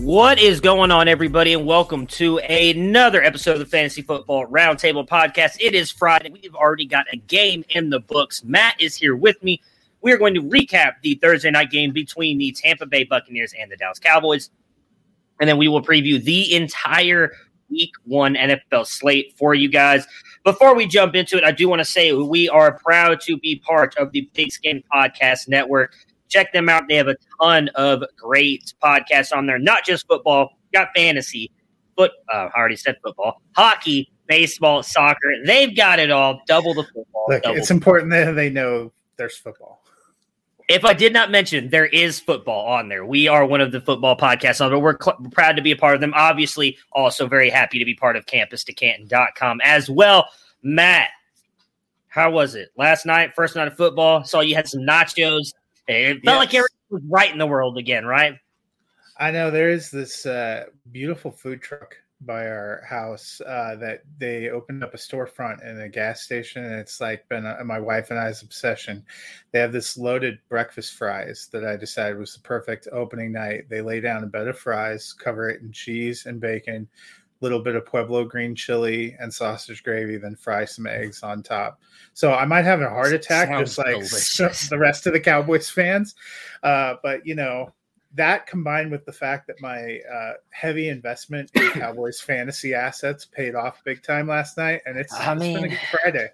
What is going on, everybody, and welcome to another episode of the Fantasy Football Roundtable Podcast. It is Friday. We've already got a game in the books. Matt is here with me. We are going to recap the Thursday night game between the Tampa Bay Buccaneers and the Dallas Cowboys. And then we will preview the entire week one NFL slate for you guys. Before we jump into it, I do want to say we are proud to be part of the Pigskin Podcast Network. Check them out. They have a ton of great podcasts on there, not just football, got fantasy, foot. Uh, I already said football, hockey, baseball, soccer. They've got it all. Double the football. Look, it's important that they know there's football. if I did not mention, there is football on there. We are one of the football podcasts on there. We're cl- proud to be a part of them. Obviously, also very happy to be part of campus2canton.com as well. Matt, how was it last night? First night of football. Saw you had some nachos. It felt like Yes. everything was right in the world again, right? I know there is this uh, beautiful food truck by our house uh, that they opened up a storefront in a gas station, and it's like been uh, my wife and I's obsession. They have this loaded breakfast fries that I decided was the perfect opening night. They lay down a bed of fries, cover it in cheese and bacon, little bit of Pueblo green chili and sausage gravy, then fry some eggs on top. So I might have a heart attack, Sounds just like delicious. the rest of the Cowboys fans. Uh, but you know, that combined with the fact that my uh, heavy investment in Cowboys fantasy assets paid off big time last night, and it's, I it's been a good Friday.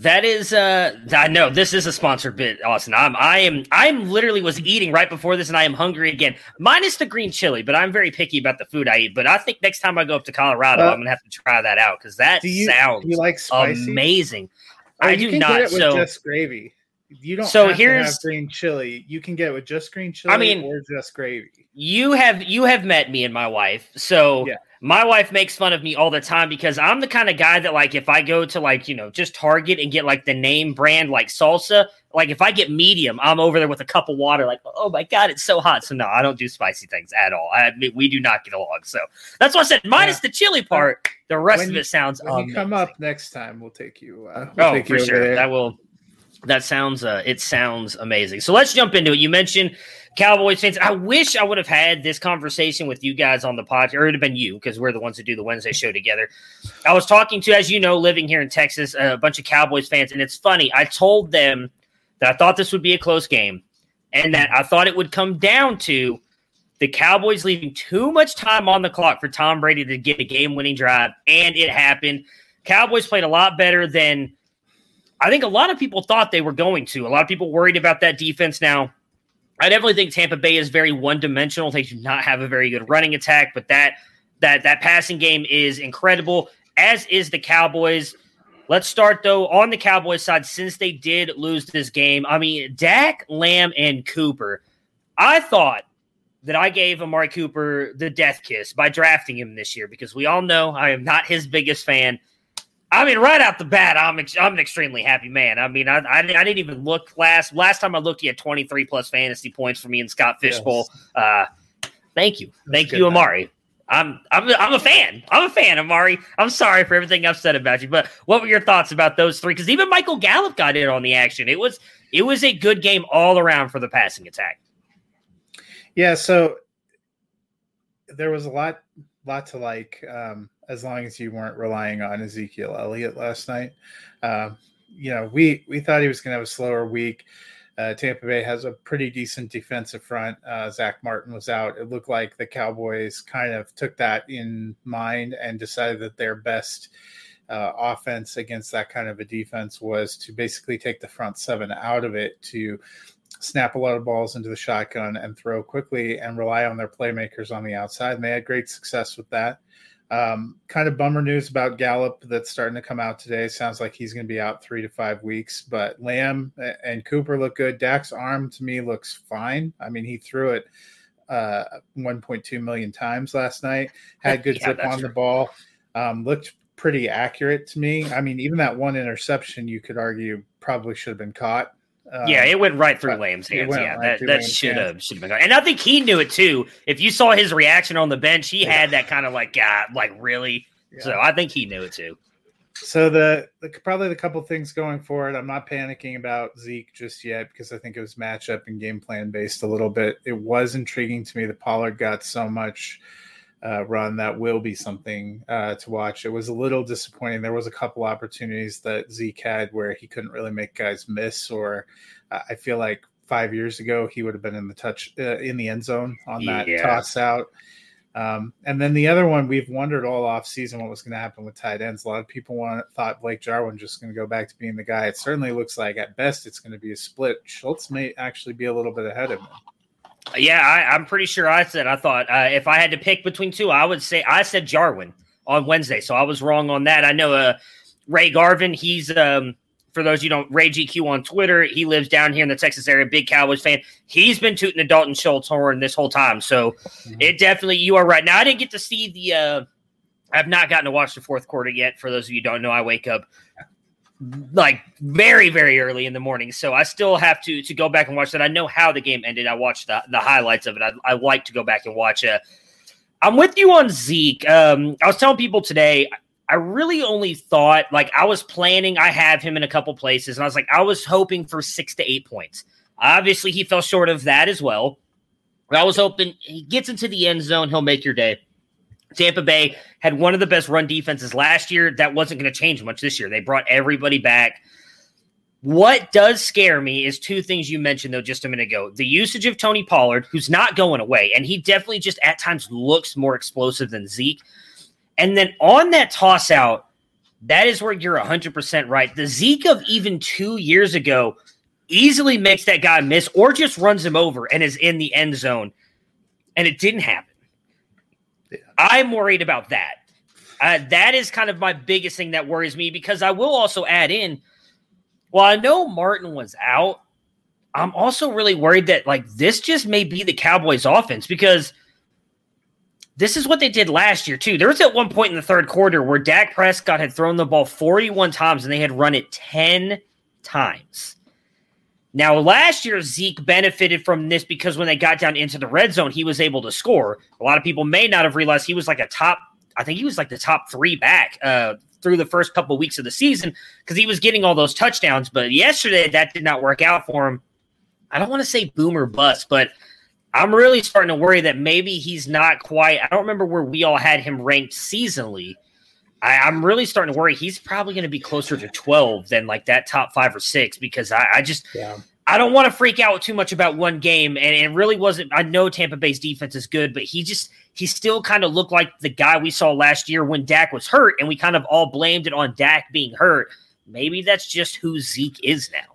That is uh I know this is a sponsored bit, Austin. I'm I am I'm literally was eating right before this and I am hungry again. Minus the green chili, but I'm very picky about the food I eat. But I think next time I go up to Colorado, Uh, I'm gonna have to try that out because that Do you sounds do you like spicy? amazing. Oh, I you do can not. Get it with So just gravy. You don't. So here's- green chili. You can get it with just green chili. I mean- or just gravy. you have you have met me and my wife. So Yeah. My wife makes fun of me all the time because I'm the kind of guy that like if I go to like, you know, just Target and get like the name brand like salsa, like if I get medium, I'm over there with a cup of water like, "Oh my god, it's so hot." So no, I don't do spicy things at all. I admit we do not get along. So that's why I said minus the chili part, the rest When of you- it sounds When you come up next time, we'll take you. Uh, we'll Oh, take for you sure. there. That will. That sounds. Uh, it sounds amazing. So let's jump into it. You mentioned Cowboys fans. I wish I would have had this conversation with you guys on the podcast, or it would have been you because we're the ones that do the Wednesday show together. I was talking to, as you know, living here in Texas, a bunch of Cowboys fans, and it's funny. I told them that I thought this would be a close game, and that I thought it would come down to the Cowboys leaving too much time on the clock for Tom Brady to get a game winning drive, and it happened. Cowboys played a lot better than I think a lot of people thought they were going to. A lot of people worried about that defense now. I definitely think Tampa Bay is very one dimensional. They do not have a very good running attack, but that that that passing game is incredible, as is the Cowboys. Let's start though on the Cowboys side since they did lose this game. I mean, Dak, Lamb, and Cooper. I thought that I gave Amari Cooper the death kiss by drafting him this year because we all know I am not his biggest fan. I mean, right out the bat, I'm ex- I'm an extremely happy man. I mean, I, I, I didn't even look last last time I looked. He had 23 plus fantasy points for me and Scott Fish Bowl. Yes. Uh, thank you, thank you, Amari. I'm I'm I'm a fan. I'm a fan, Amari. I'm sorry for everything I've said about you, but what were your thoughts about those three? Because even Michael Gallup got in on the action. It was it was a good game all around for the passing attack. Yeah, so there was a lot lot to like. Um, as long as you weren't relying on Ezekiel Elliott last night. Uh, you know, we we thought he was going to have a slower week. Uh, Tampa Bay has a pretty decent defensive front. Uh, Zack Martin was out. It looked like the Cowboys kind of took that in mind and decided that their best uh, offense against that kind of a defense was to basically take the front seven out of it to snap a lot of balls into the shotgun and throw quickly and rely on their playmakers on the outside. And they had great success with that. Um, kind of bummer news about Gallup that's starting to come out today. Sounds like he's going to be out three to five weeks. But Lamb and Cooper look good. Dak's arm to me looks fine. I mean, he threw it uh, 1.2 million times last night. Had good yeah, zip on true. the ball. Um, looked pretty accurate to me. I mean, even that one interception, you could argue probably should have been caught. Um, yeah, it went right through Lamb's hands. Yeah, right that, that should have should have been. Gone. And I think he knew it too. If you saw his reaction on the bench, he yeah. had that kind of like, God, like really. Yeah. So I think he knew it too. So the, the, probably the couple things going forward. I'm not panicking about Zeke just yet because I think it was matchup and game plan based a little bit. It was intriguing to me that Pollard got so much uh, run. That will be something uh, to watch. It was a little disappointing. There was a couple opportunities that Zeke had where he couldn't really make guys miss, or uh, I feel like five years ago he would have been in the touch uh, in the end zone on that yeah. toss out. Um, and then the other one, we've wondered all off season what was going to happen with tight ends. A lot of people want, thought Blake Jarwin just going to go back to being the guy. It certainly looks like at best it's going to be a split. Schultz may actually be a little bit ahead of him. Yeah, I, am pretty sure I said I thought uh, if I had to pick between two, I would say I said Jarwin on Wednesday, so I was wrong on that. I know uh, Ray Garvin. He's um, for those you don't Ray GQ on Twitter. He lives down here in the Texas area, big Cowboys fan. He's been tooting the Dalton Schultz horn this whole time, so mm-hmm. it definitely you are right. Now I didn't get to see the. Uh, I've not gotten to watch the fourth quarter yet. For those of you don't know, I wake up like very very early in the morning. So i still have to to go back and watch that. I know how the game ended. I watched the, the highlights of it. I, I like to go back and watch it. I'm with you on zeke. Um i was telling people today i really only thought like i was planning i have him in a couple places and i was like i was hoping for six to eight points. Obviously he fell short of that as well. I was hoping he gets into the end zone he'll make your day Tampa Bay had one of the best run defenses last year. That wasn't going to change much this year. They brought everybody back. What does scare me is two things you mentioned, though, just a minute ago. The usage of Tony Pollard, who's not going away, and he definitely just at times looks more explosive than Zeke. And then on that toss out, that is where you're 100% right. The Zeke of even two years ago easily makes that guy miss or just runs him over and is in the end zone. And it didn't happen. I'm worried about that. Uh, that is kind of my biggest thing that worries me because I will also add in, well, I know Martin was out. I'm also really worried that like this just may be the Cowboys offense because this is what they did last year too. There was at one point in the third quarter where Dak Prescott had thrown the ball 41 times and they had run it 10 times. Now, last year, Zeke benefited from this because when they got down into the red zone, he was able to score. A lot of people may not have realized he was like a top, I think he was like the top three back uh, through the first couple of weeks of the season because he was getting all those touchdowns. But yesterday, that did not work out for him. I don't want to say boomer bust, but I'm really starting to worry that maybe he's not quite. I don't remember where we all had him ranked seasonally. I, am really starting to worry he's probably going to be closer to 12 than like that top five or six because I, I just, yeah. I don't want to freak out too much about one game, and it really wasn't. I know Tampa Bay's defense is good, but he just he still kind of looked like the guy we saw last year when Dak was hurt, and we kind of all blamed it on Dak being hurt. Maybe that's just who Zeke is now.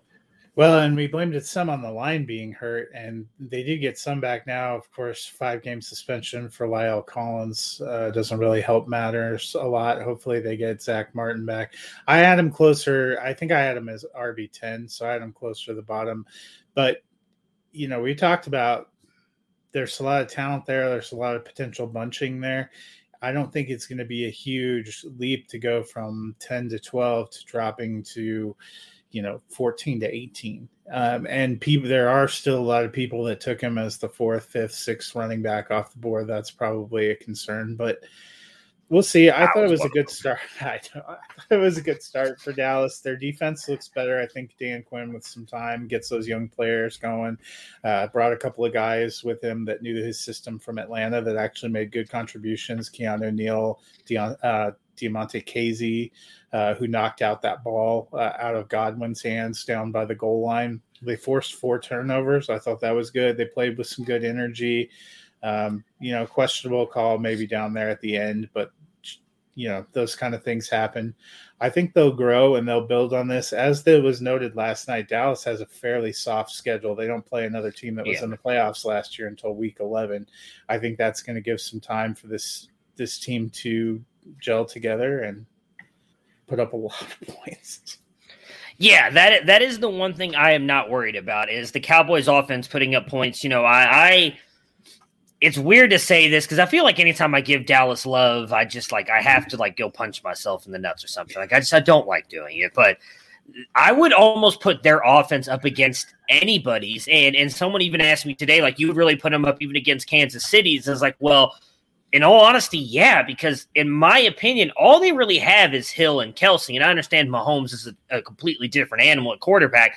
Well, and we blamed it some on the line being hurt, and they did get some back now. Of course, five game suspension for La'el Collins uh, doesn't really help matters a lot. Hopefully, they get Zack Martin back. I had him closer. I think I had him as RB ten, so I had him closer to the bottom. But you know, we talked about there's a lot of talent there. There's a lot of potential bunching there. I don't think it's going to be a huge leap to go from ten to twelve to dropping to you know 14 to 18 um, and people there are still a lot of people that took him as the fourth fifth sixth running back off the board. That's probably a concern but we'll see. I thought it was a good start. I thought it was a good start for dallas. Their defense looks better i think dan quinn with some time gets those young players going. Uh, brought a couple of guys with him that knew his system from atlanta that actually made good contributions. Keanu neal Deon, uh, Damontae Kazee, uh, who knocked out that ball uh, out of Godwin's hands down by the goal line. They forced four turnovers. I thought that was good. They played with some good energy. Um, you know, questionable call maybe down there at the end, but you know those kind of things happen. I think they'll grow and they'll build on this. As there was noted last night, Dallas has a fairly soft schedule. They don't play another team that was yeah. in the playoffs last year until week 11. I think that's going to give some time for this this team to gel together and put up a lot of points. Yeah, that that is the one thing I am not worried about is the Cowboys offense putting up points. You know, I, I it's weird to say this because I feel like anytime I give Dallas love, I just like I have to like go punch myself in the nuts or something. Like I just I don't like doing it, but I would almost put their offense up against anybody's. And and someone even asked me today, like you would really put them up even against Kansas City's. I was like, well, in all honesty, yeah, because in my opinion, all they really have is Hill and Kelsey. And I understand Mahomes is a, a completely different animal at quarterback.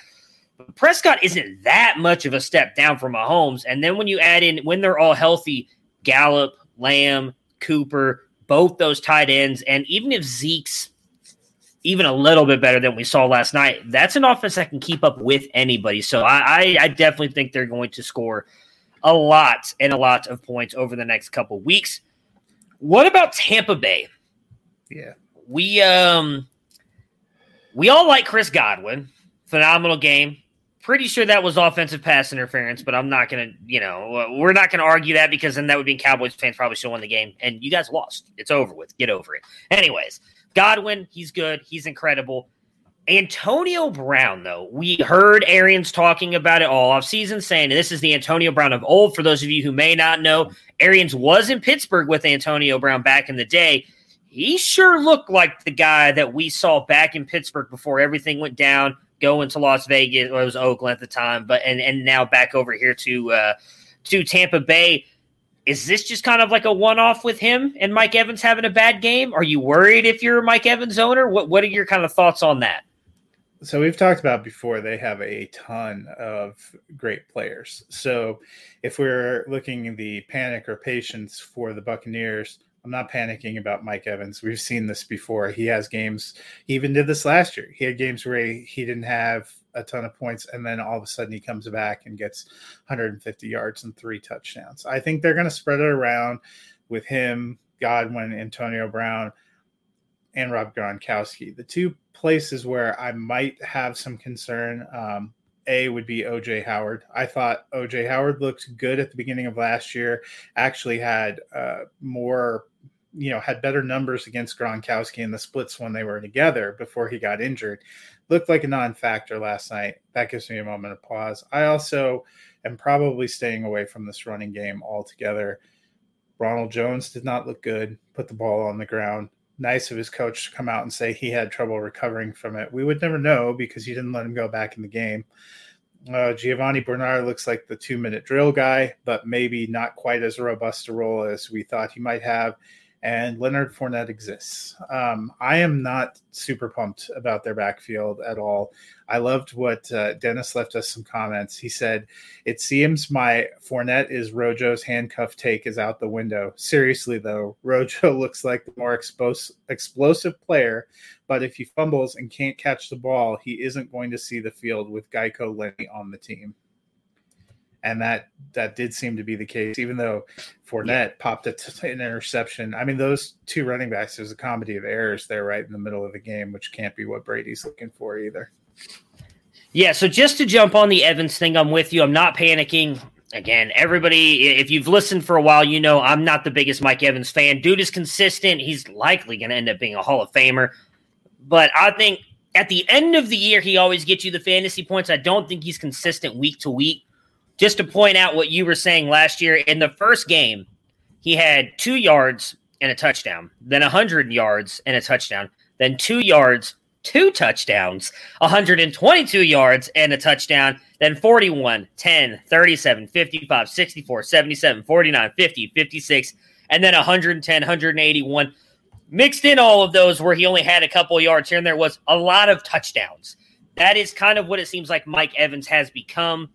But Prescott isn't that much of a step down from Mahomes. And then when you add in, when they're all healthy, Gallup, Lamb, Cooper, both those tight ends, and even if Zeke's even a little bit better than we saw last night, that's an offense that can keep up with anybody. So I, I, I definitely think they're going to score – a lot and a lot of points over the next couple weeks. What about Tampa Bay? Yeah. We um we all like Chris Godwin. Phenomenal game. Pretty sure that was offensive pass interference, but I'm not gonna, you know, we're not gonna argue that because then that would mean Cowboys fans probably should win the game. And you guys lost. It's over with. Get over it. Anyways, Godwin, he's good. He's incredible. Antonio Brown, though, we heard Arians talking about it all offseason, saying this is the Antonio Brown of old. For those of you who may not know, Arians was in Pittsburgh with Antonio Brown back in the day. He sure looked like the guy that we saw back in Pittsburgh before everything went down, going to Las Vegas. Well, it was Oakland at the time, but and and now back over here to uh, to Tampa Bay. Is this just kind of like a one off with him and Mike Evans having a bad game? Are you worried if you're Mike Evans owner? What What are your kind of thoughts on that? So we've talked about before they have a ton of great players. So if we're looking the panic or patience for the buccaneers i'm not panicking about mike evans. We've seen this before. He has games he even did this last year. He had games where he, didn't have a ton of points and then all of a sudden he comes back and gets 150 yards and three touchdowns. I think they're going to spread it around with him godwin antonio brown and rob gronkowski the two places where I might have some concern. Um, a would be OJ Howard. I thought OJ Howard looked good at the beginning of last year. Actually, had uh, more, you know, had better numbers against Gronkowski in the splits when they were together before he got injured. Looked like a non-factor last night. That gives me a moment of pause. I also am probably staying away from this running game altogether. Ronald Jones did not look good. Put the ball on the ground nice of his coach to come out and say he had trouble recovering from it. We would never know because he didn't let him go back in the game. Uh, Giovani Bernard looks like the two minute drill guy, but maybe not quite as robust a role as we thought he might have. And Leonard Fournette exists. Um, I am not super pumped about their backfield at all. I loved what uh, Dennis left us some comments. He said, It seems my Fournette is Rojo's handcuff take is out the window. Seriously, though, Rojo looks like the more expos- explosive player, but if he fumbles and can't catch the ball, he isn't going to see the field with Geico Lenny on the team and that that did seem to be the case. Even though Fournette yeah. popped a t- an interception, I mean those two running backs. There's a comedy of errors there, right in the middle of the game, which can't be what Brady's looking for either. Yeah. So just to jump on the Evans thing, I'm with you. I'm not panicking. Again, everybody, if you've listened for a while, you know I'm not the biggest Mike Evans fan. Dude is consistent. He's likely going to end up being a Hall of Famer. But I think at the end of the year, he always gets you the fantasy points. I don't think he's consistent week to week just to point out what you were saying last year in the first game, he had two yards and a touchdown, then 100 yards and a touchdown, then two yards, two touchdowns, 122 yards and a touchdown, then 41, 10, 37, 55, 64, 77, 49, 50, 56, and then 110, 181. Mixed in all of those where he only had a couple yards here and there was a lot of touchdowns. That is kind of what it seems like Mike Evans has become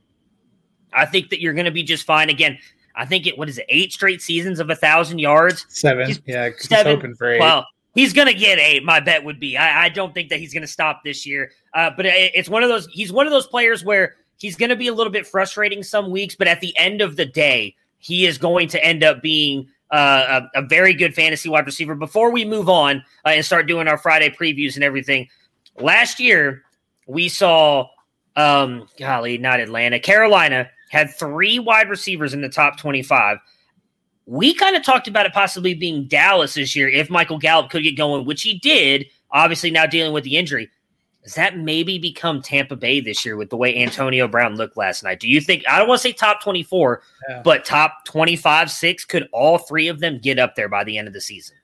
I think that you're going to be just fine. Again, I think it. What is it? Eight straight seasons of a thousand yards. Seven. He's, yeah, seven. hoping for eight. Well, he's going to get eight. My bet would be. I, I don't think that he's going to stop this year. Uh, but it, it's one of those. He's one of those players where he's going to be a little bit frustrating some weeks, but at the end of the day, he is going to end up being uh, a, a, very good fantasy wide receiver. Before we move on uh, and start doing our Friday previews and everything, last year we saw, um, golly, not Atlanta, Carolina had three wide receivers in the top 25. We kind of talked about it possibly being Dallas this year if Michael Gallup could get going, which he did, obviously now dealing with the injury. Does that maybe become Tampa Bay this year with the way Antonio Brown looked last night? Do you think, I don't want to say top 24, yeah. but top 25, six? Could all three of them get up there by the end of the season?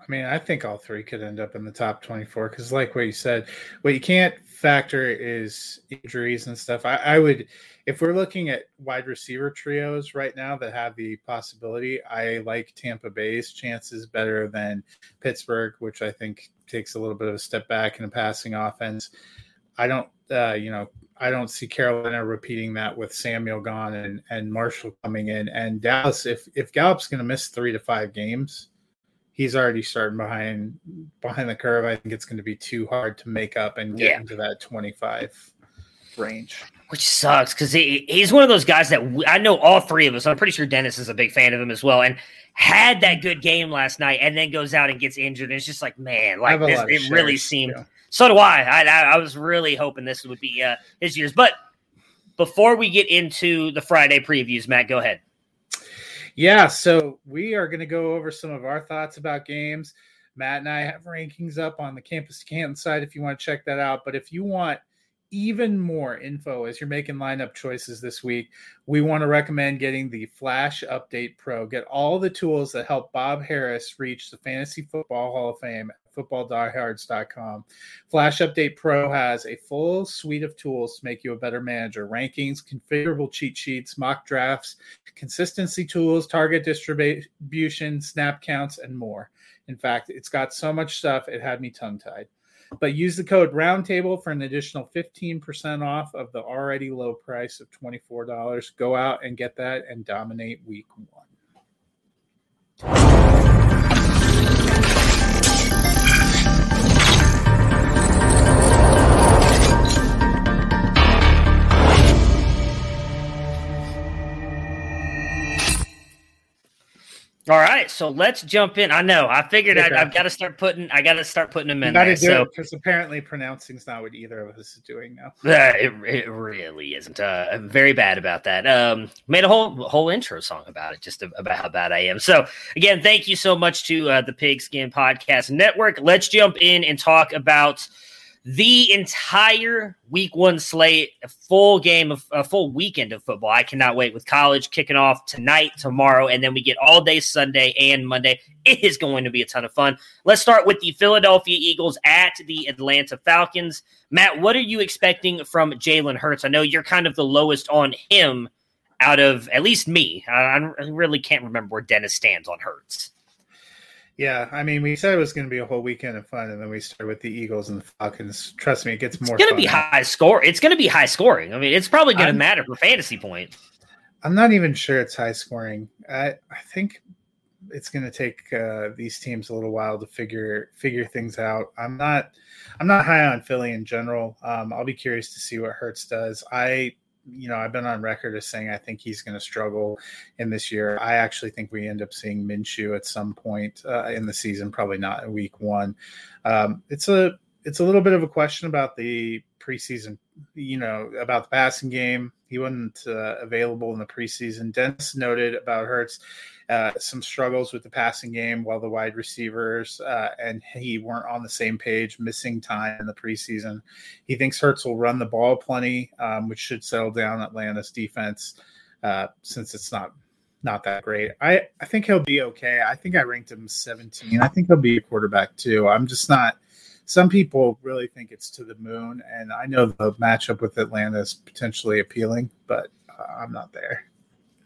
I mean, I think all three could end up in the top 24 because, like what you said, what you can't factor is injuries and stuff. I, I would if we're looking at wide receiver trios right now that have the possibility, I like Tampa Bay's chances better than Pittsburgh, which I think takes a little bit of a step back in a passing offense. I don't, uh, you know, I don't see Carolina repeating that with Samuel gone and, and Marshall coming in. And Dallas, if if Gallup's going to miss three to five games, he's already starting behind behind the curve. I think it's going to be too hard to make up and get yeah. into that twenty five range which sucks because he, he's one of those guys that we, I know all three of us. I'm pretty sure Dennis is a big fan of him as well, and had that good game last night, and then goes out and gets injured. And it's just like, man, like this, it shares, really seemed. Yeah. So do I. I. I was really hoping this would be uh, his years. But before we get into the Friday previews, Matt, go ahead. Yeah, so we are going to go over some of our thoughts about games. Matt and I have rankings up on the Campus Canton side if you want to check that out. But if you want even more info as you're making lineup choices this week, we want to recommend getting the Flash Update Pro. Get all the tools that help Bob Harris reach the Fantasy Football Hall of Fame at footballdiehards.com. Flash Update Pro has a full suite of tools to make you a better manager rankings, configurable cheat sheets, mock drafts, consistency tools, target distribution, snap counts, and more. In fact, it's got so much stuff, it had me tongue tied. But use the code Roundtable for an additional 15% off of the already low price of $24. Go out and get that and dominate week one. All right, so let's jump in. I know. I figured I, have got to start putting. I got to start putting them in. Got to do so, because apparently pronouncing's not what either of us is doing now. Uh, it, it really isn't. Uh, I'm very bad about that. Um, made a whole whole intro song about it, just about how bad I am. So again, thank you so much to uh, the Pigskin Podcast Network. Let's jump in and talk about the entire week one slate, a full game of a full weekend of football. I cannot wait with college kicking off tonight, tomorrow, and then we get all day Sunday and Monday. It is going to be a ton of fun. Let's start with the Philadelphia Eagles at the Atlanta Falcons. Matt, what are you expecting from Jalen Hurts? I know you're kind of the lowest on him out of at least me. I, I really can't remember where Dennis stands on Hurts. Yeah, I mean, we said it was going to be a whole weekend of fun, and then we started with the Eagles and the Falcons. Trust me, it gets more. It's going to be high score. It's going to be high scoring. I mean, it's probably going to matter for fantasy point. I'm not even sure it's high scoring. I I think it's going to take uh, these teams a little while to figure figure things out. I'm not I'm not high on Philly in general. Um, I'll be curious to see what Hurts does. I you know I've been on record as saying I think he's going to struggle in this year. I actually think we end up seeing Minshew at some point uh, in the season, probably not in week one. Um, it's a it's a little bit of a question about the preseason, you know, about the passing game. He wasn't uh, available in the preseason. Dennis noted about Hurts uh, some struggles with the passing game while the wide receivers uh, and he weren't on the same page, missing time in the preseason. He thinks Hurts will run the ball plenty, um, which should settle down Atlanta's defense uh, since it's not not that great. I, I think he'll be okay. I think I ranked him 17. I think he'll be a quarterback too. I'm just not. Some people really think it's to the moon, and I know the matchup with Atlanta is potentially appealing, but uh, I'm not there.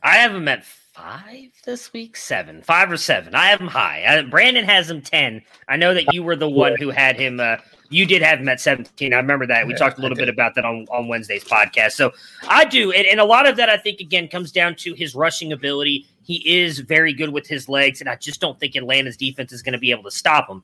I have him at five this week, seven, five or seven. I have him high. Uh, Brandon has him ten. I know that you were the one who had him. Uh, you did have him at seventeen. I remember that. We Yeah, talked a little bit about that on on Wednesday's podcast. So I do, and, and a lot of that I think again comes down to his rushing ability. He is very good with his legs, and I just don't think Atlanta's defense is going to be able to stop him.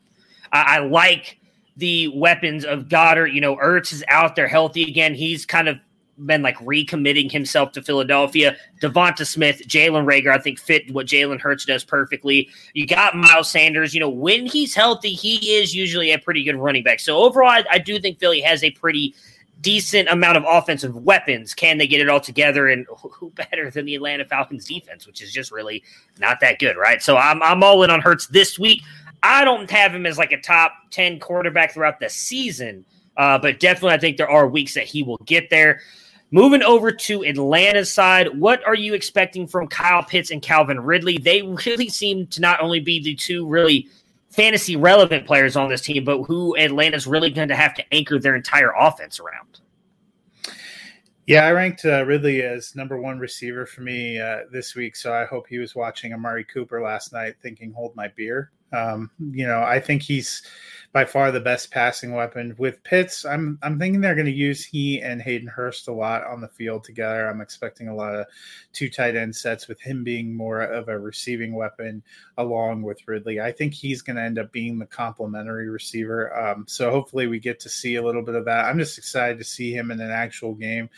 I, I like the weapons of Goedert. You know, Ertz is out there healthy again. He's kind of been like recommitting himself to Philadelphia. Devonta Smith, Jalen Reagor, I think fit what Jalen Hurts does perfectly. You got Miles Sanders. You know, when he's healthy, he is usually a pretty good running back. So overall, I, I do think Philly has a pretty decent amount of offensive weapons. Can they get it all together? And who- better than the Atlanta Falcons defense, which is just really not that good, right? So I'm I'm all in on Hurts this week. I don't have him as like a top 10 quarterback throughout the season, uh, but definitely I think there are weeks that he will get there. Moving over to Atlanta's side, what are you expecting from Kyle Pitts and Calvin Ridley? They really seem to not only be the two really fantasy relevant players on this team, but who Atlanta's really going to have to anchor their entire offense around. Yeah, I ranked uh, Ridley as number one receiver for me uh, this week, so I hope he was watching Amari Cooper last night, thinking "Hold my beer." Um, you know, I think he's by far the best passing weapon. With Pitts, I'm I'm thinking they're going to use he and Hayden Hurst a lot on the field together. I'm expecting a lot of two tight end sets with him being more of a receiving weapon along with Ridley. I think he's going to end up being the complementary receiver. Um, so hopefully we get to see a little bit of that. I'm just excited to see him in an actual game.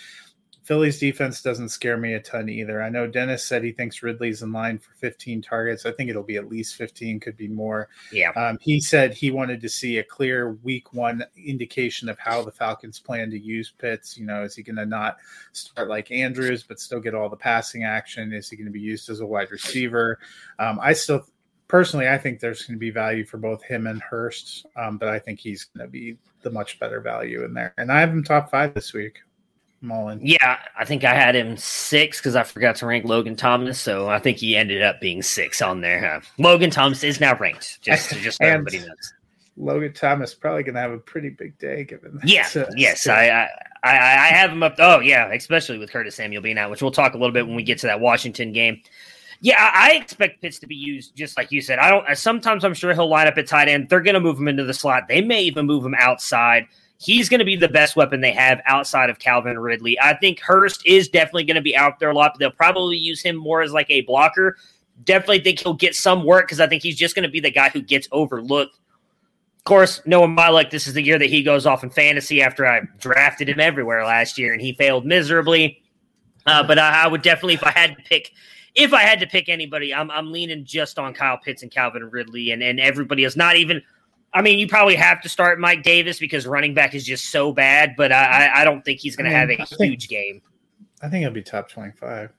Philly's defense doesn't scare me a ton either. I know Dennis said he thinks Ridley's in line for 15 targets. I think it'll be at least 15, could be more. Yeah. Um, he said he wanted to see a clear week one indication of how the Falcons plan to use Pitts. You know, is he going to not start like Andrews, but still get all the passing action? Is he going to be used as a wide receiver? Um, I still, personally, I think there's going to be value for both him and Hurst, um, but I think he's going to be the much better value in there. And I have him top five this week. In. Yeah, I think I had him six because I forgot to rank Logan Thomas, so I think he ended up being six on there. Uh, Logan Thomas is now ranked, just just so everybody knows. Logan Thomas probably going to have a pretty big day given that. Yeah, yes, so- I, I I I have him up. Oh yeah, especially with Curtis Samuel being out, which we'll talk a little bit when we get to that Washington game. Yeah, I I expect Pitts to be used just like you said. I don't. Sometimes I'm sure he'll line up at tight end. They're going to move him into the slot. They may even move him outside. He's going to be the best weapon they have outside of Calvin Ridley. I think Hurst is definitely going to be out there a lot, but they'll probably use him more as like a blocker. Definitely think he'll get some work because I think he's just going to be the guy who gets overlooked. Of course, Noah Milik, this is the year that he goes off in fantasy after I drafted him everywhere last year and he failed miserably. Uh, but I, I would definitely, if I had to pick, if I had to pick anybody, I'm, I'm leaning just on Kyle Pitts and Calvin Ridley, and, and everybody is not even. I mean, you probably have to start Mike Davis because running back is just so bad, but I, I- don't think he's going to have a think- huge game. I think he'll be top 25.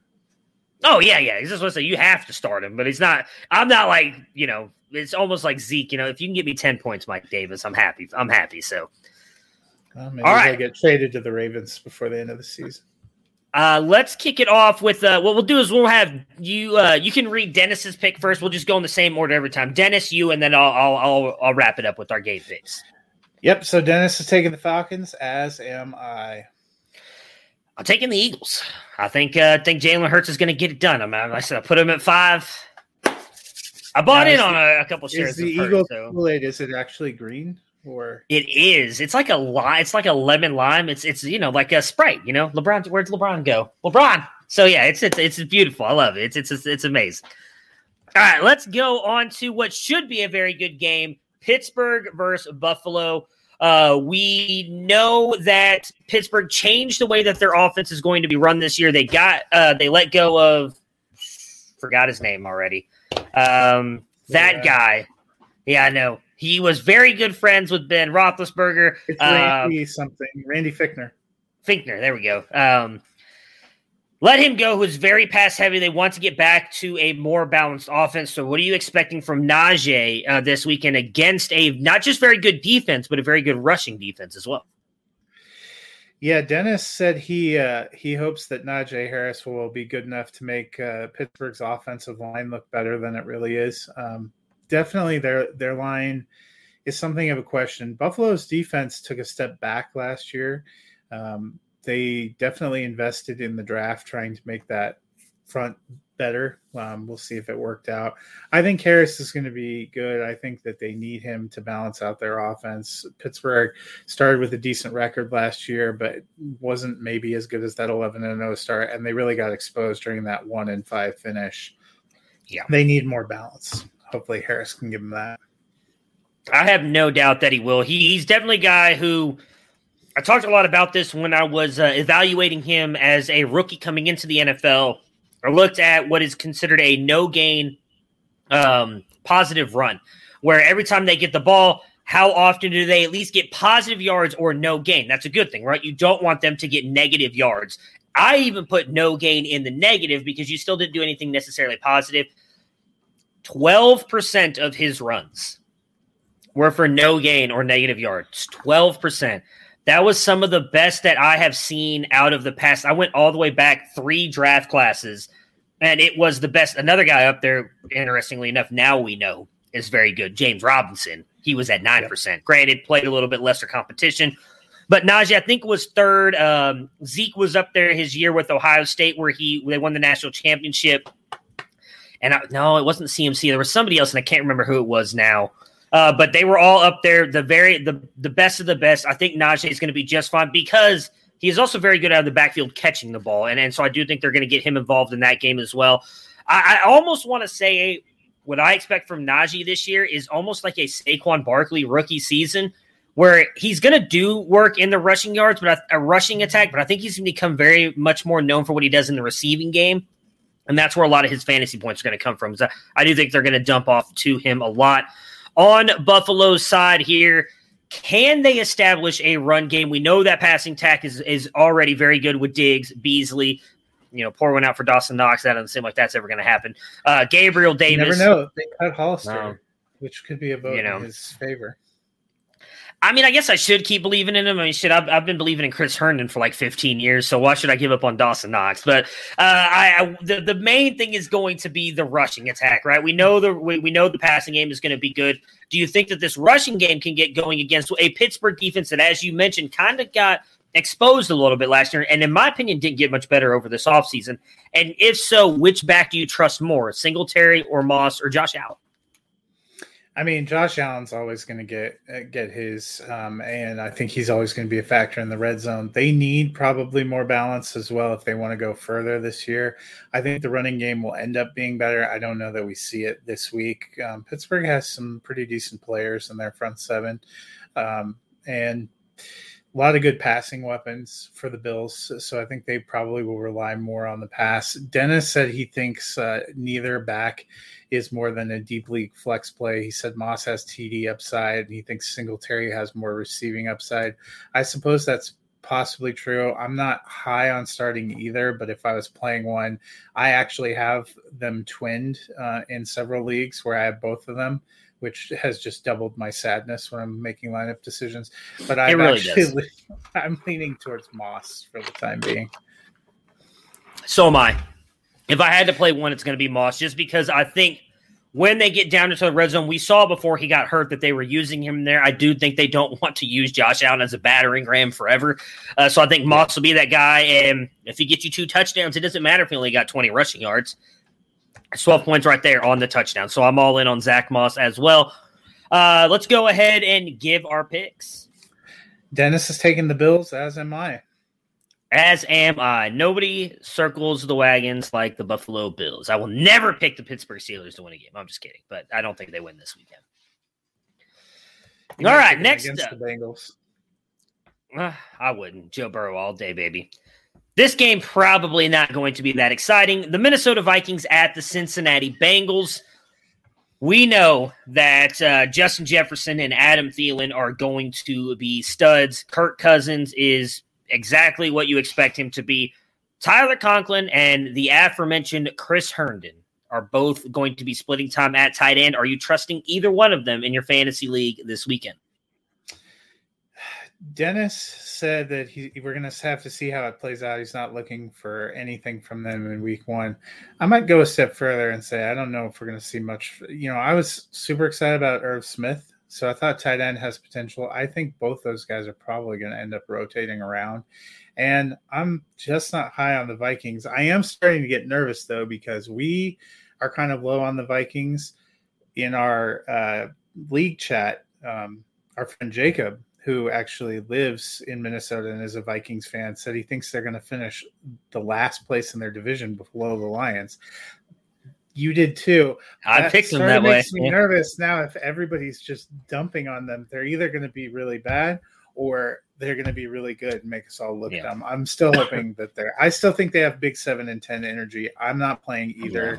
Oh yeah, yeah. He's just want to say you have to start him, but he's not. I'm not like you know. It's almost like Zeke. You know, if you can get me ten points, Mike Davis, I'm happy. I'm happy. So Well, maybe All he'll get traded to the Ravens before the end of the season. Uh, let's kick it off with uh, what we'll do is we'll have you. Uh, you can read Dennis's pick first. We'll just go in the same order every time. Dennis, you, and then I'll I'll I'll, I'll wrap it up with our game picks. Yep. So Dennis is taking the Falcons, as am I. I'm taking the Eagles. I think uh, I think Jalen Hurts is going to get it done. I'm, I said I put him at five. I bought Now, in on a, a couple shares Is the of Eagle so. Kool-Aid, is it actually green or It is. It's like a lime. It's like a lemon lime. It's it's you know like a Sprite. You know, LeBron. Where'd LeBron go? LeBron. So yeah, it's it's it's beautiful. I love it. It's it's it's amazing. All right, let's go on to what should be a very good game: Pittsburgh versus Buffalo. Uh, we know that Pittsburgh changed the way that their offense is going to be run this year. They got uh, they let go of forgot his name already. Um, that Yeah. guy. Yeah, I know. He was very good friends with Ben Roethlisberger. it's Uh, Randy something? Randy Fichtner. Finkner, there we go. Um, let him go, who's very pass heavy. They want to get back to a more balanced offense. So, what are you expecting from Najee uh, this weekend against a not just very good defense, but a very good rushing defense as well? Yeah, Dennis said he uh, he hopes that Najee Harris will be good enough to make uh, Pittsburgh's offensive line look better than it really is. Um, definitely, their their line is something of a question. Buffalo's defense took a step back last year. Um, they definitely invested in the draft, trying to make that front better. Um, we'll see if it worked out. I think Harris is going to be good. I think that they need him to balance out their offense. Pittsburgh started with a decent record last year, but wasn't maybe as good as that 11 and 0 start. And they really got exposed during that one and five finish. Yeah. They need more balance. Hopefully, Harris can give him that. I have no doubt that he will. He, he's definitely a guy who I talked a lot about this when I was uh, evaluating him as a rookie coming into the NFL. I looked at what is considered a no gain um, positive run, where every time they get the ball, how often do they at least get positive yards or no gain? That's a good thing, right? You don't want them to get negative yards. I even put no gain in the negative because you still didn't do anything necessarily positive. 12% of his runs were for no gain or negative yards. 12%. That was some of the best that I have seen out of the past. I went all the way back three draft classes, and it was the best. Another guy up there, interestingly enough, now we know is very good. James Robinson. He was at 9%. Granted, played a little bit lesser competition. But Najee, I think, was third. Um, Zeke was up there his year with Ohio State, where he they won the national championship. And I, no, it wasn't CMC. There was somebody else, and I can't remember who it was now. Uh, but they were all up there, the very the the best of the best. I think Najee is going to be just fine because he is also very good out of the backfield catching the ball, and and so I do think they're going to get him involved in that game as well. I, I almost want to say what I expect from Najee this year is almost like a Saquon Barkley rookie season, where he's going to do work in the rushing yards, but a, a rushing attack. But I think he's going to become very much more known for what he does in the receiving game. And that's where a lot of his fantasy points are going to come from. So I do think they're going to dump off to him a lot. On Buffalo's side here, can they establish a run game? We know that passing tack is, is already very good with Diggs, Beasley. You know, pour one out for Dawson Knox. That doesn't seem like that's ever going to happen. Uh, Gabriel You Davis. never know. They cut Hollister, No. which could be a vote You know. in his favor. I mean, I guess I should keep believing in him. I mean, shit, I've, I've been believing in Chris Herndon for like 15 years, so why should I give up on Dawson Knox? But uh, I, I the, the main thing is going to be the rushing attack, right? We know the we, we know the passing game is going to be good. Do you think that this rushing game can get going against a Pittsburgh defense that, as you mentioned, kind of got exposed a little bit last year, and in my opinion, didn't get much better over this offseason? And if so, which back do you trust more, Singletary or Moss or Josh Allen? I mean, Josh Allen's always going to get uh, get his, um, and I think he's always going to be a factor in the red zone. They need probably more balance as well if they want to go further this year. I think the running game will end up being better. I don't know that we see it this week. Um, Pittsburgh has some pretty decent players in their front seven, um, and a lot of good passing weapons for the Bills. So I think they probably will rely more on the pass. Dennis said he thinks uh, neither back is more than a deep league flex play. He said Moss has TD upside, and he thinks Singletary has more receiving upside. I suppose that's possibly true. I'm not high on starting either, but if I was playing one, I actually have them twinned uh, in several leagues where I have both of them. Which has just doubled my sadness when I'm making lineup decisions. But I really actually. I'm leaning towards Moss for the time being. So am I. If I had to play one, it's going to be Moss, just because I think when they get down into the red zone, we saw before he got hurt that they were using him there. I do think they don't want to use Josh Allen as a battering ram forever. Uh, so I think Moss will be that guy. And if he gets you two touchdowns, it doesn't matter if he only got 20 rushing yards. 12 points right there on the touchdown. So I'm all in on Zack Moss as well. Uh, let's go ahead and give our picks. Dennis is taking the Bills, as am I. As am I. Nobody circles the wagons like the Buffalo Bills. I will never pick the Pittsburgh Steelers to win a game. I'm just kidding, but I don't think they win this weekend. All right, next up. Bengals. Uh, I wouldn't. Joe Burrow all day, baby. This game probably not going to be that exciting. The Minnesota Vikings at the Cincinnati Bengals. We know that uh, Justin Jefferson and Adam Thielen are going to be studs. Kirk Cousins is exactly what you expect him to be. Tyler Conklin and the aforementioned Chris Herndon are both going to be splitting time at tight end. Are you trusting either one of them in your fantasy league this weekend? Dennis said that he we're gonna have to see how it plays out. He's not looking for anything from them in week one. I might go a step further and say I don't know if we're gonna see much. You know, I was super excited about Irv Smith, so I thought tight end has potential. I think both those guys are probably gonna end up rotating around. And I'm just not high on the Vikings. I am starting to get nervous though because we are kind of low on the Vikings in our uh, league chat. Um, our friend Jacob who actually lives in Minnesota and is a Vikings fan, said he thinks they're going to finish the last place in their division below the Lions. You did too. I That picked them that way. makes me Yeah. nervous now. If everybody's just dumping on them, they're either going to be really bad or they're going to be really good and make us all look Yeah. dumb. I'm still hoping that they're. I still think they have big seven and ten energy. I'm not playing either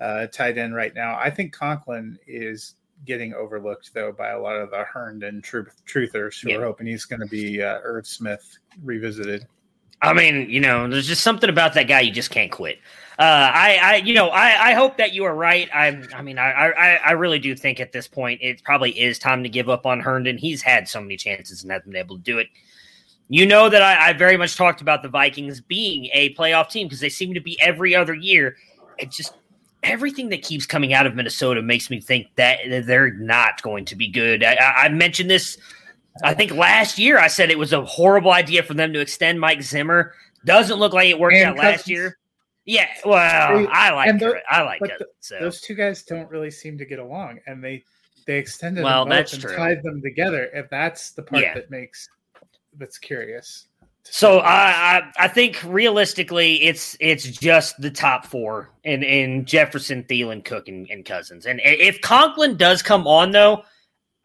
uh, tight end right now. I think Conklin is getting overlooked though by a lot of the Herndon truth, truthers who Yeah. are hoping he's going to be uh, Irv Smith revisited. I mean, you know, there's just something about that guy you just can't quit. Uh, I, I, you know, I, I hope that you are right. I, I mean, I, I, I really do think at this point it probably is time to give up on Herndon. He's had so many chances and hasn't been able to do it. You know that I, I very much talked about the Vikings being a playoff team because they seem to be every other year. It just everything that keeps coming out of Minnesota makes me think that they're not going to be good. I, I mentioned this. I think last year I said it was a horrible idea for them to extend Mike Zimmer. Doesn't look like it worked And out last year. Yeah, well, I like it. I like it. So Those two guys don't really seem to get along, and they they extended Well, them that's and true. tied them together. If that's the part Yeah. that makes that's curious. So. I, I I think realistically, it's it's just the top four in in Jefferson, Thielen, Cook, and, and Cousins. And if Conklin does come on, though,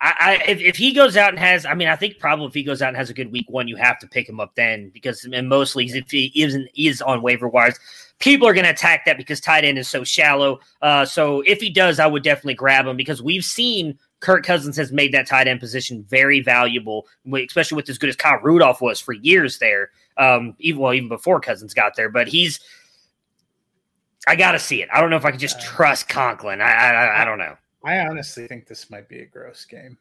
I, I if, if he goes out and has, I mean, I think probably if he goes out and has a good week one, you have to pick him up then because in most leagues, if he isn't is on waiver wires, people are going to attack that because tight end is so shallow. Uh, so if he does, I would definitely grab him because we've seen Kirk Cousins has made that tight end position very valuable, especially with as good as Kyle Rudolph was for years there. Um, even well, even before Cousins got there, but he's. I got to see it. I don't know if I can just trust Conklin. I, I I don't know. I honestly think this might be a gross game.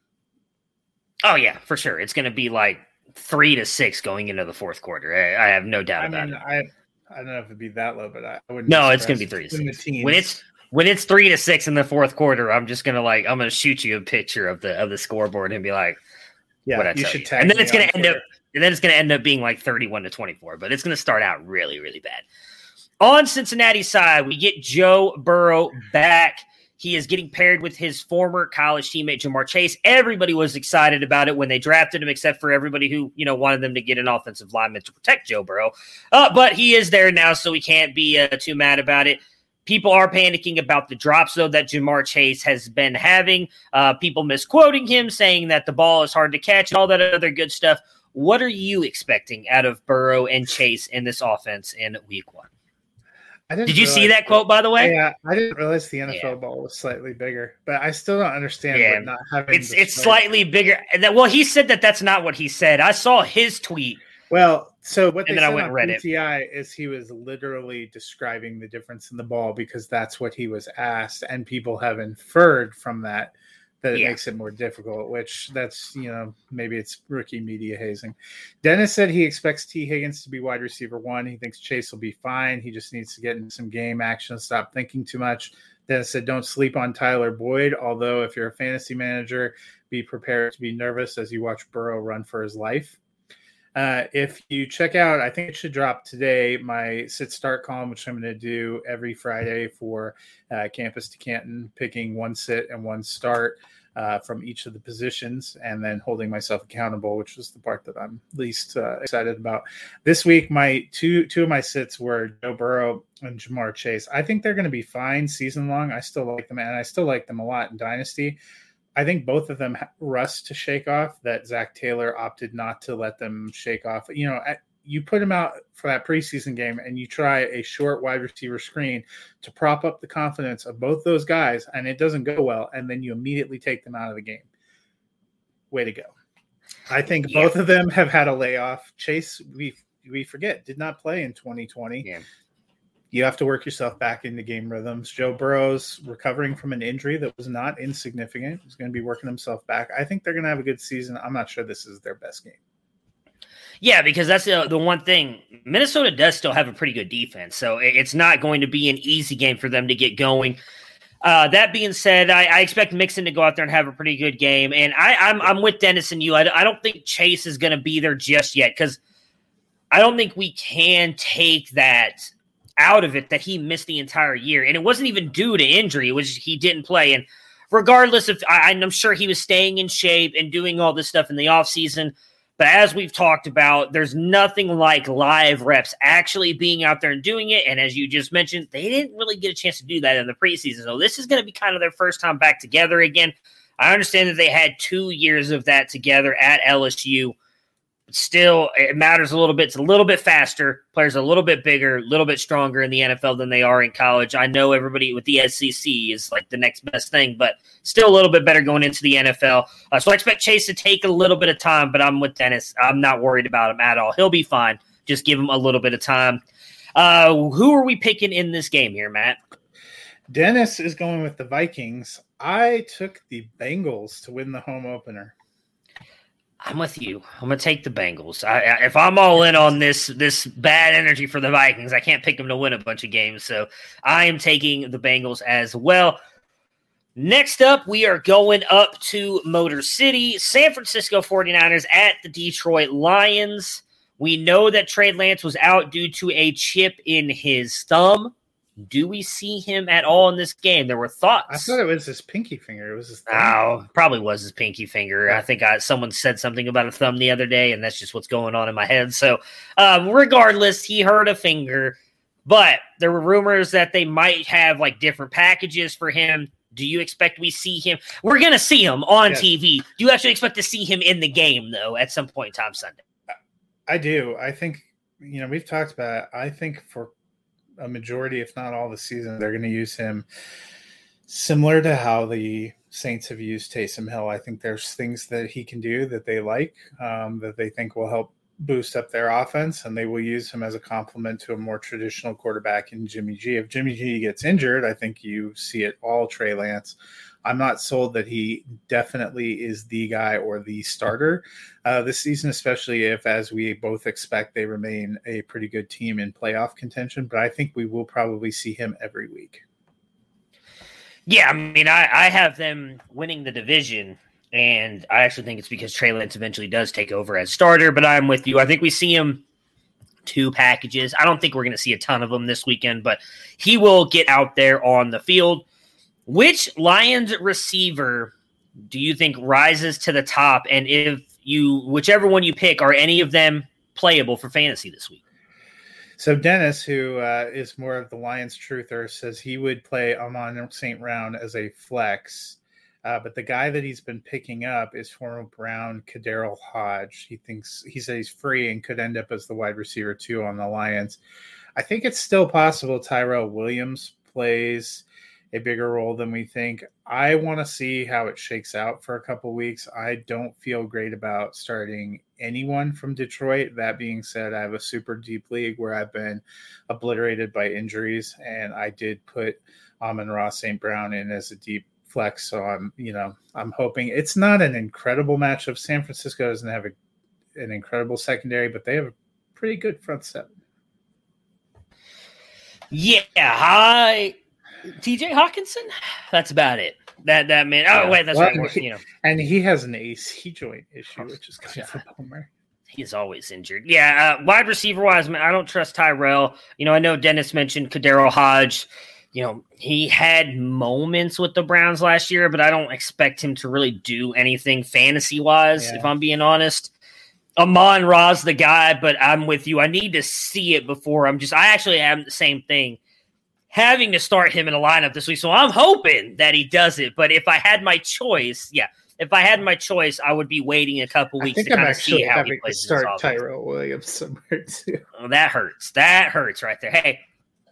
Oh yeah, for sure. It's going to be like three to six going into the fourth quarter. I, I have no doubt I about mean, it. I I don't know if it'd be that low, but I, I wouldn't. No, it's going to be three to six. When it's when it's three to six in the fourth quarter, I'm just gonna like I'm gonna shoot you a picture of the of the scoreboard and be like, yeah, what I you should you. tag And then it's gonna on end up and then it's gonna end up being like 31 to 24, but it's gonna start out really, really bad. On Cincinnati's side, we get Joe Burrow back. He is getting paired with his former college teammate Ja'Marr Chase. Everybody was excited about it when they drafted him, except for everybody who you know wanted them to get an offensive lineman to protect Joe Burrow. Uh, but he is there now, so we can't be uh, too mad about it. People are panicking about the drops, though, that Ja'Marr Chase has been having. Uh, people misquoting him, saying that the ball is hard to catch and all that other good stuff. What are you expecting out of Burrow and Chase in this offense in week one? I didn't Did you see that quote, by the way? Yeah, I didn't realize the NFL Yeah. ball was slightly bigger, but I still don't understand Yeah. not having. It's it's slightly bigger. Well, he said that that's not what he said. I saw his tweet. Well, so what And they then I said went on. PTI is he was literally describing the difference in the ball because that's what he was asked, and people have inferred from that that it Yeah. makes it more difficult. Which that's you know maybe it's rookie media hazing. Dennis said he expects Tee Higgins to be wide receiver one. He thinks Chase will be fine. He just needs to get in some game action. Stop thinking too much. Dennis said, "Don't sleep on Tyler Boyd. Although if you're a fantasy manager, be prepared to be nervous as you watch Burrow run for his life." Uh, if you check out, I think it should drop today, my sit start column, which I'm going to do every Friday for uh, Campus to Canton, picking one sit and one start uh, from each of the positions, and then holding myself accountable, which is the part that I'm least uh, excited about. This week, my two two of my sits were Joe Burrow and Ja'Marr Chase. I think they're going to be fine season long. I still like them, and I still like them a lot in Dynasty. I think both of them rust to shake off that Zac Taylor opted not to let them shake off. You know, you put them out for that preseason game and you try a short wide receiver screen to prop up the confidence of both those guys, and it doesn't go well, and then you immediately take them out of the game. Way to go. I think yeah. both of them have had a layoff. Chase, we we forget, did not play in 2020. Yeah you have to work yourself back into game rhythms. Joe Burrow's recovering from an injury that was not insignificant. He's going to be working himself back. I think they're going to have a good season. I'm not sure this is their best game. Yeah, because that's the, the one thing. Minnesota does still have a pretty good defense, so it's not going to be an easy game for them to get going. Uh, that being said, I, I, expect Mixon to go out there and have a pretty good game, and I, am I'm, I'm with Dennis and you. I, I don't think Chase is going to be there just yet because I don't think we can take that out of it that he missed the entire year. And it wasn't even due to injury, it was he didn't play. And regardless of, I, I'm sure he was staying in shape and doing all this stuff in the offseason. But as we've talked about, there's nothing like live reps actually being out there and doing it. And as you just mentioned, they didn't really get a chance to do that in the preseason. So this is going to be kind of their first time back together again. I understand that they had two years of that together at LSU still it matters a little bit. It's a little bit faster. Players a little bit bigger, a little bit stronger in the NFL than they are in college. I know everybody with the SEC is like the next best thing, but still a little bit better going into the NFL. Uh, so I expect Chase to take a little bit of time, but I'm with Dennis. I'm not worried about him at all. He'll be fine. Just give him a little bit of time. Uh, who are we picking in this game here, Matt? Dennis is going with the Vikings. I took the Bengals to win the home opener. I'm with you. I'm gonna take the Bengals. I, I, if I'm all in on this this bad energy for the Vikings, I can't pick them to win a bunch of games. So I am taking the Bengals as well. Next up, we are going up to Motor City, San Francisco 49ers at the Detroit Lions. We know that Trey Lance was out due to a chip in his thumb. Do we see him at all in this game? There were thoughts. I thought it was his pinky finger. It was his thumb. Oh, probably was his pinky finger. I think I, someone said something about a thumb the other day, and that's just what's going on in my head. So, um, regardless, he hurt a finger, but there were rumors that they might have like different packages for him. Do you expect we see him? We're going to see him on yes. TV. Do you actually expect to see him in the game, though, at some point in time Sunday? I do. I think, you know, we've talked about it. I think for a majority, if not all, the season. They're going to use him similar to how the Saints have used Taysom Hill. I think there's things that he can do that they like, um, that they think will help boost up their offense, and they will use him as a complement to a more traditional quarterback in Jimmy G. If Jimmy G gets injured, I think you see it all Trey Lance. I'm not sold that he definitely is the guy or the starter uh, this season, especially if, as we both expect, they remain a pretty good team in playoff contention. But I think we will probably see him every week. Yeah, I mean, I, I have them winning the division, and I actually think it's because Trey Lance eventually does take over as starter. But I'm with you. I think we see him two packages. I don't think we're going to see a ton of them this weekend, but he will get out there on the field. Which Lions receiver do you think rises to the top? And if you, whichever one you pick, are any of them playable for fantasy this week? So Dennis, who uh, is more of the Lions truther, says he would play Amon St. Brown as a flex. Uh, but the guy that he's been picking up is former Brown KhaDarel Hodge. He thinks he says he's free and could end up as the wide receiver too on the Lions. I think it's still possible Tyrell Williams plays a bigger role than we think. I want to see how it shakes out for a couple weeks. I don't feel great about starting anyone from Detroit. That being said, I have a super deep league where I've been obliterated by injuries, and I did put Amon-Ra St. Brown in as a deep flex. So I'm, you know, I'm hoping it's not an incredible matchup. San Francisco doesn't have a, an incredible secondary, but they have a pretty good front seven. Yeah, I TJ Hockenson. That's about it. That that man. Oh wait, that's well, right. You know, and he has an AC joint issue, which is kind yeah. of a bummer. He's always injured. Yeah, uh, wide receiver wise, man, I don't trust Tyrell. You know, I know Dennis mentioned KhaDarel Hodge. You know, he had moments with the Browns last year, but I don't expect him to really do anything fantasy wise, Yeah. if I'm being honest. Amon Ra's the guy, but I'm with you. I need to see it before I'm just. I actually am the same thing, having to start him in a lineup this week. So I'm hoping that he does it. But if I had my choice, yeah, if I had my choice, I would be waiting a couple I weeks think to I'm kind of see actually how he having to plays. this start. Tyrell Williams somewhere too. Oh, that hurts. That hurts right there. Hey,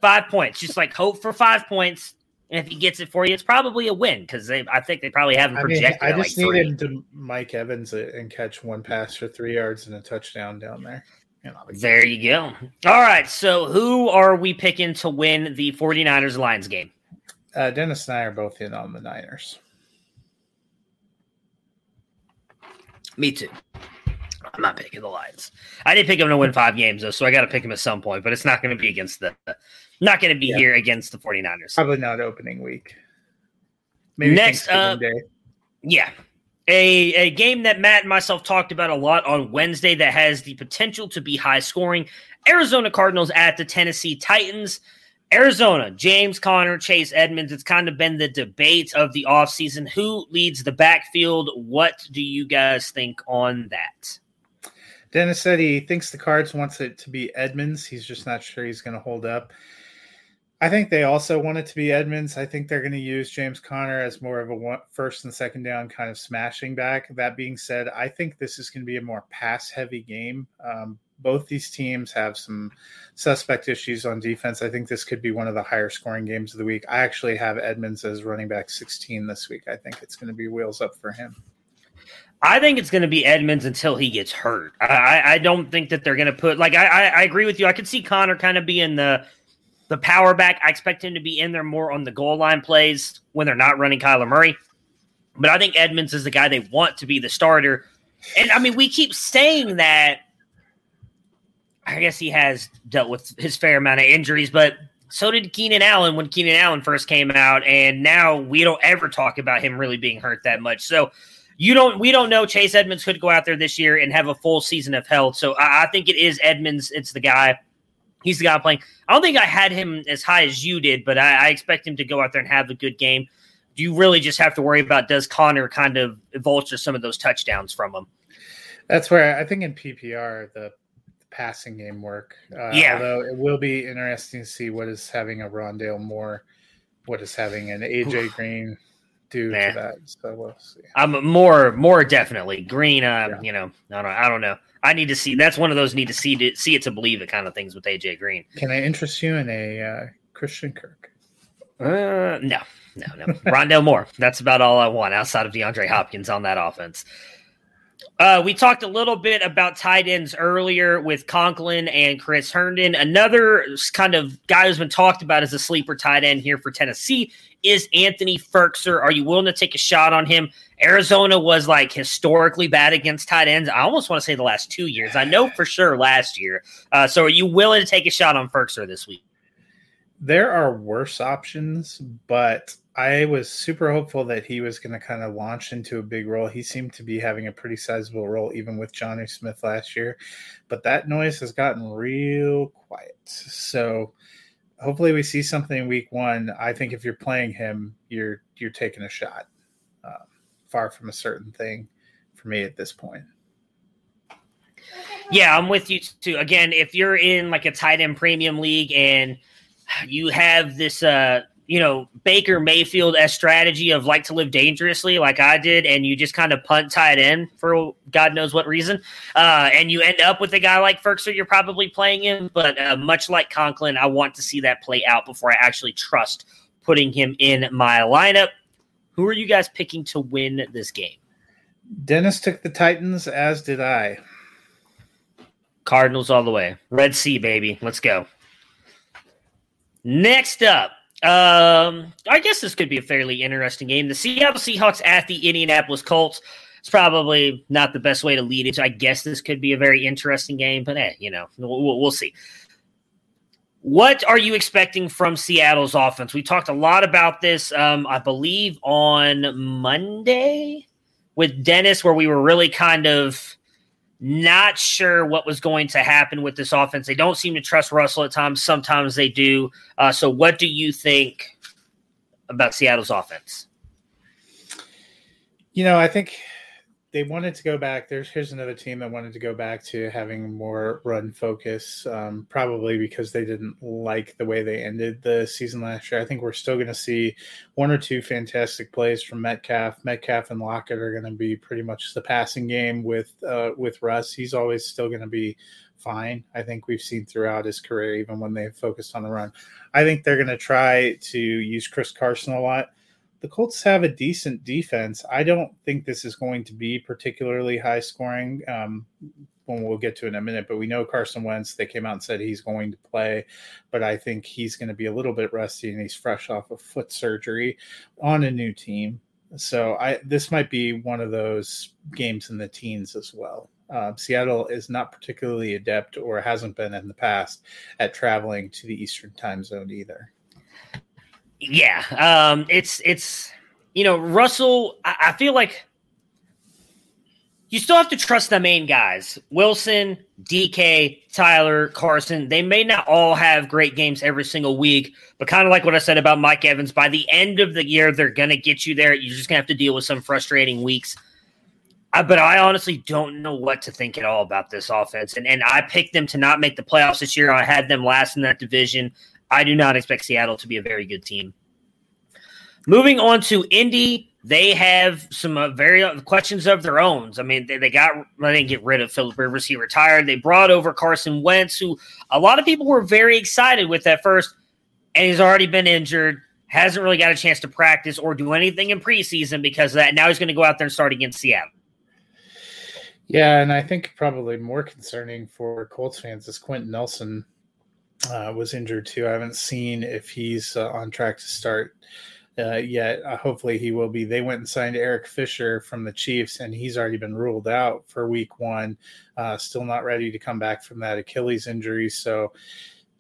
five points. Just like hope for five points. And if he gets it for you, it's probably a win because I think they probably have him I mean, projected. I just like need him to Mike Evans and catch one pass for three yards and a touchdown down there. You know, There you go. All right. So who are we picking to win the 49ers Lions game? uh, Dennis and I are both in on the Niners. Me too. I'm not picking the Lions. I did pick them to win five games though, so I got to pick them at some point. But it's not going to be against the, not going to be Yeah. here against the 49ers. Probably not opening week. Maybe Next up- Day. Yeah. A, a game that Matt and myself talked about a lot on Wednesday that has the potential to be high scoring. Arizona Cardinals at the Tennessee Titans. Arizona, James Conner, Chase Edmonds. It's kind of been the debate of the offseason. Who leads the backfield? What do you guys think on that? Dennis said he thinks the Cards wants it to be Edmonds. He's just not sure he's going to hold up. I think they also want it to be Edmonds. I think they're going to use James Conner as more of a one, first and second down kind of smashing back. That being said, I think this is going to be a more pass heavy game. Um, both these teams have some suspect issues on defense. I think this could be one of the higher scoring games of the week. I actually have Edmonds as running back 16 this week. I think it's going to be wheels up for him. I think it's going to be Edmonds until he gets hurt. I, I, don't think that they're going to put like I, I, I agree with you. I could see Conner kind of being the the power back. I expect him to be in there more on the goal line plays when they're not running Kyler Murray. But I think Edmonds is the guy they want to be the starter. And I mean, we keep saying that. I guess he has dealt with his fair amount of injuries, but so did Keenan Allen when Keenan Allen first came out, and now we don't ever talk about him really being hurt that much. So you don't we don't know Chase Edmonds could go out there this year and have a full season of health. So I, I think it is Edmonds. It's the guy. He's the guy playing. I don't think I had him as high as you did, but I, I expect him to go out there and have a good game. Do you really just have to worry about does Conner kind of vulture some of those touchdowns from him. That's where I think in PPR the, passing game work. Uh, Yeah. Although it will be interesting to see what is having a Rondale Moore, what is having an AJ Green do Nah. to that. So we'll see. I'm more more definitely green. Uh, Yeah. You know, I don't I don't know. I need to see. That's one of those need to see to see it to believe it kind of things with AJ Green. Can I interest you in a uh, Christian Kirk? Uh, no, no, no. Rondale Moore. That's about all I want outside of DeAndre Hopkins on that offense. Uh, we talked a little bit about tight ends earlier with Conklin and Chris Herndon. Another kind of guy who's been talked about as a sleeper tight end here for Tennessee is Anthony Firkser. Are you willing to take a shot on him? Arizona was like historically bad against tight ends. I almost want to say the last two years. I know for sure last year. Uh, so are you willing to take a shot on Firkser this week? There are worse options, but I was super hopeful that he was going to kind of launch into a big role. He seemed to be having a pretty sizable role, even with Jonnu Smith last year. But that noise has gotten real quiet. So hopefully, we see something week one. I think if you're playing him, you're you're taking a shot. Uh, far from a certain thing for me at this point. Yeah, I'm with you too. Again, if you're in like a tight end premium league and you have this uh you know Baker Mayfield as strategy of like to live dangerously like I did and you just kind of punt tight end for God knows what reason uh and you end up with a guy like Firkser you're probably playing him but uh, much like Conklin I want to see that play out before I actually trust putting him in my lineup. Who are you guys picking to win this game? Dennis took the Titans, as did I. Cardinals all the way. Red Sea, baby. Let's go. Next up, um, I guess this could be a fairly interesting game. The Seattle Seahawks at the Indianapolis Colts. It's probably not the best way to lead it. So I guess this could be a very interesting game, but hey, you know, we'll we'll see. What are you expecting from Seattle's offense? We talked a lot about this, um, I believe, on Monday with Dennis, where we were really kind of Not sure what was going to happen with this offense. They don't seem to trust Russell at times. Sometimes they do. Uh, so, what do you think about Seattle's offense? You know, I think they wanted to go back. There's here's another team that wanted to go back to having more run focus, um, probably because they didn't like the way they ended the season last year. I think we're still going to see one or two fantastic plays from Metcalf. Metcalf and Lockett are going to be pretty much the passing game with uh, with Russ. He's always still going to be fine. I think we've seen throughout his career, even when they focused on the run. I think they're going to try to use Chris Carson a lot the Colts have a decent defense. I don't think this is going to be particularly high scoring. Um, when we'll get to in a minute, but we know Carson Wentz. They came out and said he's going to play, but I think he's going to be a little bit rusty, and he's fresh off of foot surgery on a new team. So I this might be one of those games in the teens as well. Uh, Seattle is not particularly adept, or hasn't been in the past, at traveling to the Eastern Time Zone either. Yeah, um, it's it's you know Russell. I, I feel like you still have to trust the main guys Wilson, DK, Tyler, Carson. They may not all have great games every single week, but kind of like what I said about Mike Evans, by the end of the year, they're going to get you there. You're just going to have to deal with some frustrating weeks. Uh, but I honestly don't know what to think at all about this offense. And, and I picked them to not make the playoffs this year. I had them last in that division. I do not expect Seattle to be a very good team. Moving on to Indy, they have some uh, very uh, questions of their own. I mean, they, they got they didn't get rid of Philip Rivers; he retired. They brought over Carson Wentz, who a lot of people were very excited with at first, and he's already been injured. Hasn't really got a chance to practice or do anything in preseason because of that. Now he's going to go out there and start against Seattle. Yeah, and I think probably more concerning for Colts fans is Quenton Nelson uh, was injured too. I haven't seen if he's uh, on track to start uh, yet. Uh, hopefully, he will be. They went and signed Eric Fisher from the Chiefs, and he's already been ruled out for Week One. Uh, still not ready to come back from that Achilles injury. So,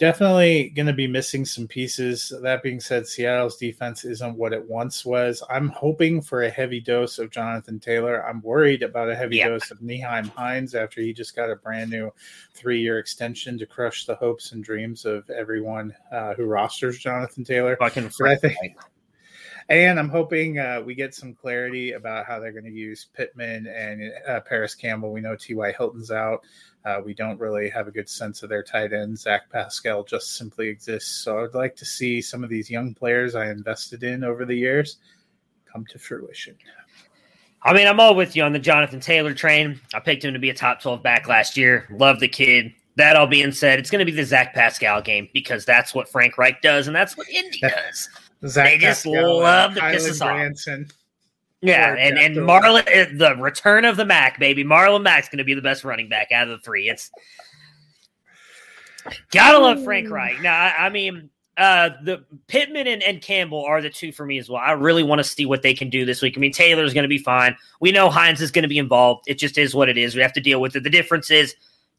definitely going to be missing some pieces. That being said, Seattle's defense isn't what it once was. I'm hoping for a heavy dose of Jonathan Taylor. I'm worried about a heavy yep. dose of Nyheim Hines after he just got a brand new three year extension to crush the hopes and dreams of everyone uh, who rosters Jonathan Taylor. Fucking I think. And I'm hoping uh, we get some clarity about how they're going to use Pittman and uh, Parris Campbell. We know T.Y. Hilton's out. Uh, we don't really have a good sense of their tight end. Zach Pascal just simply exists. So I'd like to see some of these young players I invested in over the years come to fruition. I mean, I'm all with you on the Jonathan Taylor train. I picked him to be a top 12 back last year. Love the kid. That all being said, it's going to be the Zach Pascal game because that's what Frank Reich does and that's what Indy does. Zach they just Pascal love to piss us Branson. off. Yeah, and and Marlon, eh, the return of the Mac, baby. Marlon Mack's going to be the best running back out of the three. It's gotta love Frank Reich. Now, I, I mean, uh, the Pittman and, and, Campbell are the two for me as well. I really want to see what they can do this week. I mean, Taylor's going to be fine. We know Hines is going to be involved. It just is what it is. We have to deal with it. The difference is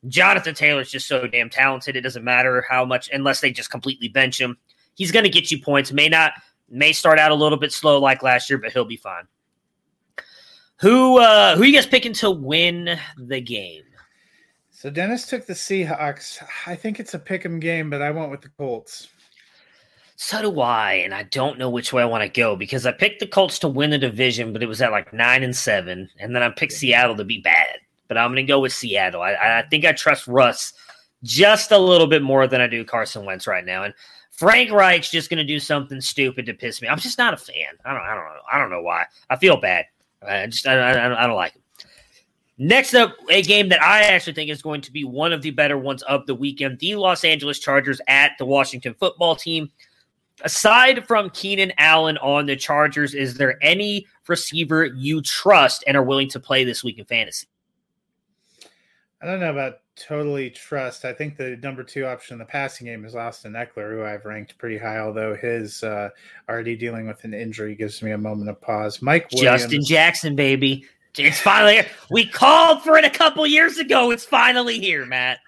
Jonathan Taylor's just so damn talented. It doesn't matter how much, unless they just completely bench him. He's going to get you points. May not, may start out a little bit slow like last year, but he'll be fine. Who uh who you guys picking to win the game? So Dennis took the Seahawks. I think it's a pick 'em game, but I went with the Colts. So do I, and I don't know which way I want to go because I picked the Colts to win the division, but it was at like nine and seven, and then I picked Seattle to be bad. But I'm going to go with Seattle. I, I think I trust Russ just a little bit more than I do Carson Wentz right now, and Frank Reich's just going to do something stupid to piss me. I'm just not a fan. I don't. I don't know. I don't know why. I feel bad. I just I, I, I don't like him. Next up, a game that I actually think is going to be one of the better ones of the weekend: the Los Angeles Chargers at the Washington Football Team. Aside from Keenan Allen on the Chargers, is there any receiver you trust and are willing to play this week in fantasy? I don't know about totally trust. I think the number two option in the passing game is Austin Ekeler, who I've ranked pretty high, although his uh, already dealing with an injury gives me a moment of pause. Mike Williams, Justin Jackson, baby. It's finally here. We called for it a couple years ago. It's finally here, Matt.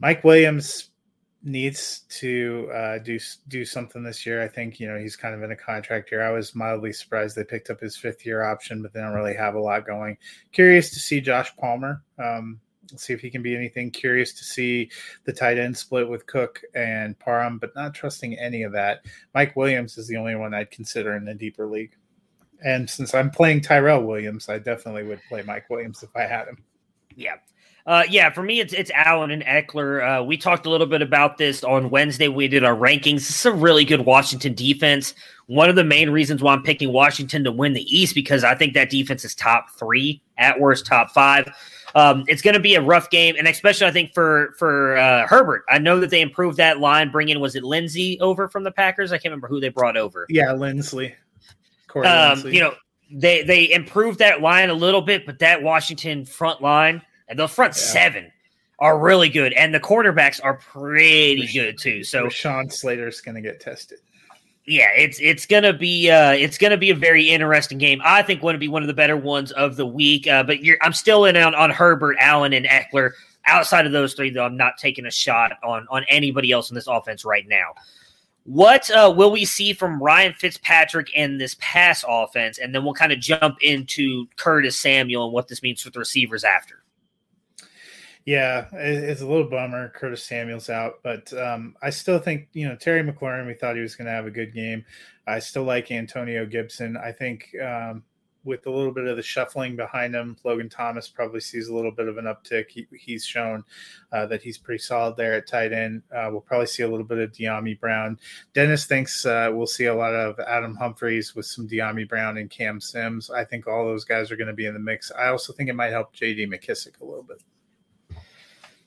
Mike Williams needs to uh, do do something this year. I think you know he's kind of in a contract year. I was mildly surprised they picked up his fifth year option, but they don't really have a lot going. Curious to see Josh Palmer. Um, see if he can be anything. Curious to see the tight end split with Cook and Parham, but not trusting any of that. Mike Williams is the only one I'd consider in the deeper league. And since I'm playing Tyrell Williams, I definitely would play Mike Williams if I had him. Yeah. Uh, yeah, for me, it's it's Allen and Ekeler. Uh, we talked a little bit about this on Wednesday. We did our rankings. This is a really good Washington defense. One of the main reasons why I'm picking Washington to win the East because I think that defense is top three at worst, top five. Um, it's going to be a rough game, and especially I think for for uh, Herbert. I know that they improved that line, bringing was it Linsley over from the Packers? I can't remember who they brought over. Yeah, Linsley. Um, you know, they they improved that line a little bit, but that Washington front line and the front yeah. seven are really good, and the quarterbacks are pretty Rashawn, good too. So Sean Slater's going to get tested. Yeah, it's it's gonna be uh, it's gonna be a very interesting game. I think going to be one of the better ones of the week. Uh, but I'm still in on, on Herbert, Allen, and Ekeler. Outside of those three, though, I'm not taking a shot on on anybody else in this offense right now. What uh, will we see from Ryan Fitzpatrick in this pass offense? And then we'll kind of jump into Curtis Samuel and what this means for the receivers after. Yeah, it's a little bummer. Curtis Samuel's out, but um, I still think you know Terry McLaurin. We thought he was going to have a good game. I still like Antonio Gibson. I think um, with a little bit of the shuffling behind him, Logan Thomas probably sees a little bit of an uptick. He, he's shown uh, that he's pretty solid there at tight end. Uh, we'll probably see a little bit of Dyami Brown. Dennis thinks uh, we'll see a lot of Adam Humphries with some Dyami Brown and Cam Sims. I think all those guys are going to be in the mix. I also think it might help J.D. McKissick a little bit.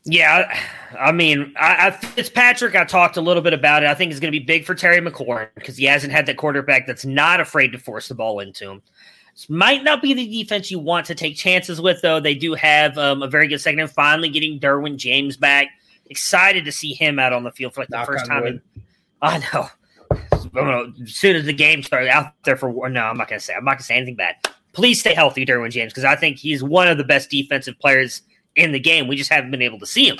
Yeah, I mean, I, I, Fitzpatrick. I talked a little bit about it. I think it's going to be big for Terry McLaurin because he hasn't had that quarterback that's not afraid to force the ball into him. This might not be the defense you want to take chances with, though. They do have um, a very good second. And finally, getting Derwin James back. Excited to see him out on the field for like Knock the first time. In, I know. As soon as the game started out there for no, I'm not gonna say. I'm not gonna say anything bad. Please stay healthy, Derwin James, because I think he's one of the best defensive players in the game. We just haven't been able to see him.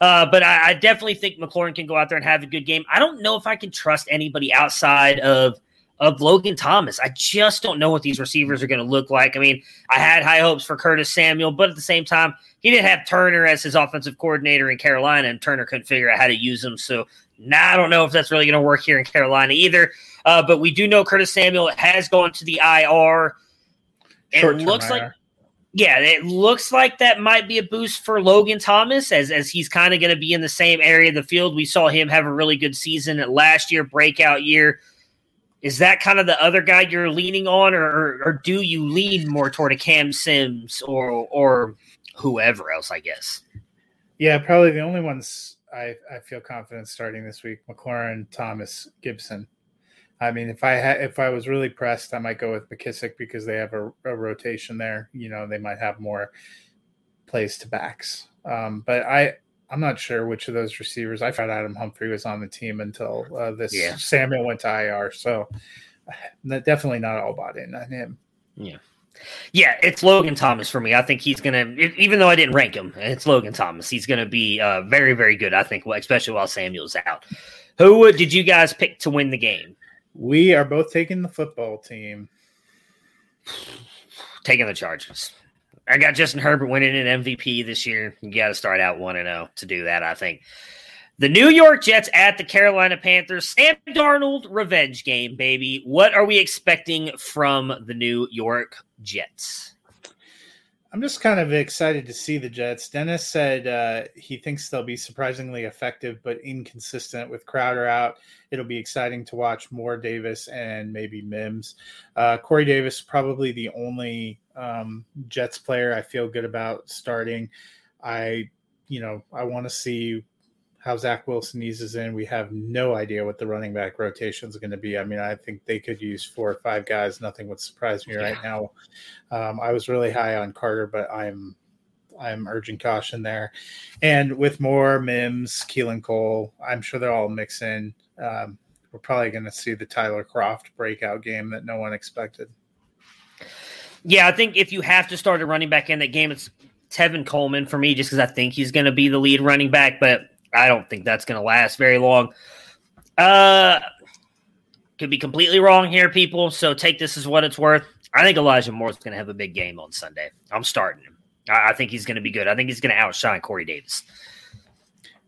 Uh, but I, I, definitely think McLaurin can go out there and have a good game. I don't know if I can trust anybody outside of of Logan Thomas. I just don't know what these receivers are going to look like. I mean, I had high hopes for Curtis Samuel, but at the same time, he didn't have Turner as his offensive coordinator in Carolina, and Turner couldn't figure out how to use him. So now I don't know if that's really going to work here in Carolina either. Uh, but we do know Curtis Samuel has gone to the IR. It looks IR. like yeah, it looks like that might be a boost for Logan Thomas as as he's kind of going to be in the same area of the field. We saw him have a really good season at last year, breakout year. Is that kind of the other guy you're leaning on, or, or, or do you lean more toward a Cam Sims or or whoever else? I guess. Yeah, probably the only ones I, I feel confident starting this week: McLaurin, Thomas, Gibson. I mean, if I had, if I was really pressed, I might go with McKissick because they have a, a rotation there. You know, they might have more plays to backs. Um, but I, I'm not sure which of those receivers. I found Adam Humphrey was on the team until uh, this yeah. Samuel went to IR. So definitely not all bought in on him. Yeah. Yeah, it's Logan Thomas for me. I think he's going to, even though I didn't rank him, it's Logan Thomas. He's going to be uh, very, very good, I think, especially while Samuel's out. Who did you guys pick to win the game? We are both taking the football team. Taking the Chargers. I got Justin Herbert winning an MVP this year. You got to start out 1 0 to do that, I think. The New York Jets at the Carolina Panthers. Sam Darnold revenge game, baby. What are we expecting from the New York Jets? I'm just kind of excited to see the Jets. Dennis said uh, he thinks they'll be surprisingly effective, but inconsistent with Crowder out. It'll be exciting to watch more Davis and maybe Mims. Uh, Corey Davis, probably the only um, Jets player I feel good about starting. I, you know, I want to see how Zach Wilson eases in. We have no idea what the running back rotation is going to be. I mean, I think they could use four or five guys. Nothing would surprise me yeah. right now. Um, I was really high on Carter, but I'm I'm urging caution there. And with more Mims, Keelan Cole, I'm sure they're all mix in. Um, we're probably going to see the Tyler Kroft breakout game that no one expected. Yeah, I think if you have to start a running back in that game, it's Tevin Coleman for me, just because I think he's going to be the lead running back. But I don't think that's going to last very long. Uh, could be completely wrong here, people. So take this as what it's worth. I think Elijah Moore's going to have a big game on Sunday. I'm starting him. I, I think he's going to be good. I think he's going to outshine Corey Davis.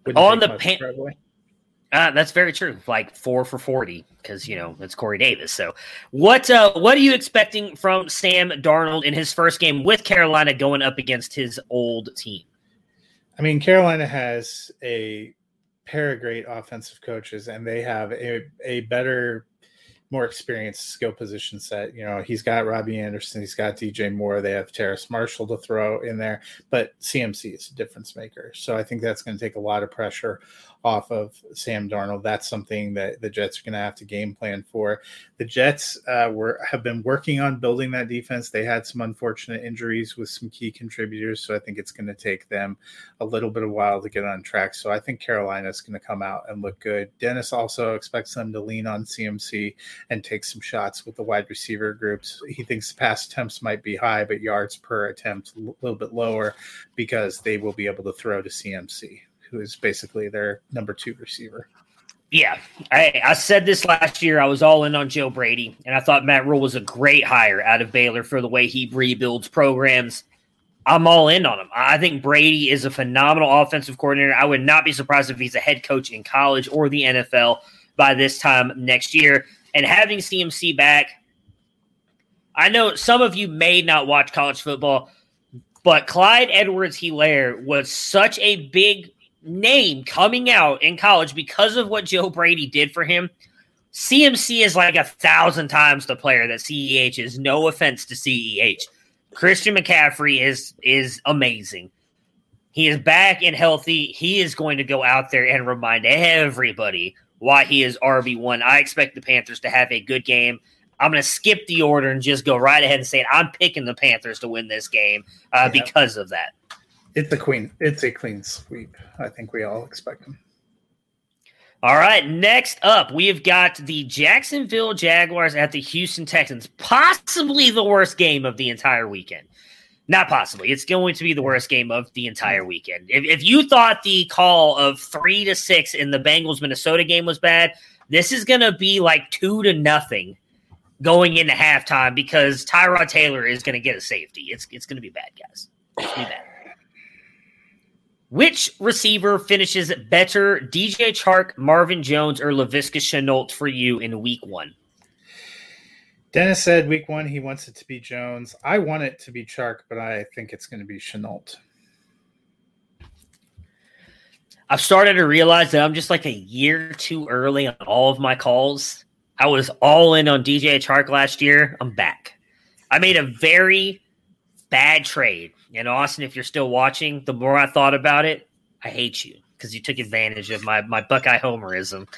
Wouldn't On the pan- Uh, that's very true. Like four for forty, because you know it's Corey Davis. So, what uh, what are you expecting from Sam Darnold in his first game with Carolina going up against his old team? I mean, Carolina has a pair of great offensive coaches, and they have a, a better, more experienced skill position set. You know, he's got Robbie Anderson, he's got DJ Moore, they have Terrace Marshall to throw in there, but CMC is a difference maker. So I think that's going to take a lot of pressure off of Sam Darnold. That's something that the Jets are going to have to game plan for. The Jets uh, were have been working on building that defense. They had some unfortunate injuries with some key contributors, so I think it's going to take them a little bit of while to get on track. So I think Carolina is going to come out and look good. Dennis also expects them to lean on CMC and take some shots with the wide receiver groups. He thinks pass attempts might be high, but yards per attempt a little bit lower because they will be able to throw to CMC, who is basically their number two receiver. Yeah, I, I said this last year. I was all in on Joe Brady, and I thought Matt Rhule was a great hire out of Baylor for the way he rebuilds programs. I'm all in on him. I think Brady is a phenomenal offensive coordinator. I would not be surprised if he's a head coach in college or the NFL by this time next year. And having CMC back, I know some of you may not watch college football, but Clyde Edwards Hilaire was such a big name coming out in college because of what Joe Brady did for him. CMC is like a thousand times the player that CEH is. No offense to CEH. Christian McCaffrey is is amazing. He is back and healthy. He is going to go out there and remind everybody why he is RB1. I expect the Panthers to have a good game. I'm going to skip the order and just go right ahead and say it. I'm picking the Panthers to win this game uh, Yeah. because of that. It's a queen. It's a clean sweep. I think we all expect them. All right, next up, we have got the Jacksonville Jaguars at the Houston Texans. Possibly the worst game of the entire weekend. Not possibly. It's going to be the worst game of the entire weekend. If, if you thought the call of three to six in the Bengals Minnesota game was bad, this is going to be like two to nothing going into halftime because Tyrod Taylor is going to get a safety. It's it's going to be bad, guys. It's going to be bad. Which receiver finishes better, DJ Chark, Marvin Jones, or Laviska Shenault for you in week one? Dennis said week one he wants it to be Jones. I want it to be Chark, but I think it's going to be Shenault. I've started to realize that I'm just like a year too early on all of my calls. I was all in on DJ Chark last year. I'm back. I made a very bad trade. And Austin, if you're still watching, the more I thought about it, I hate you because you took advantage of my, my Buckeye homerism.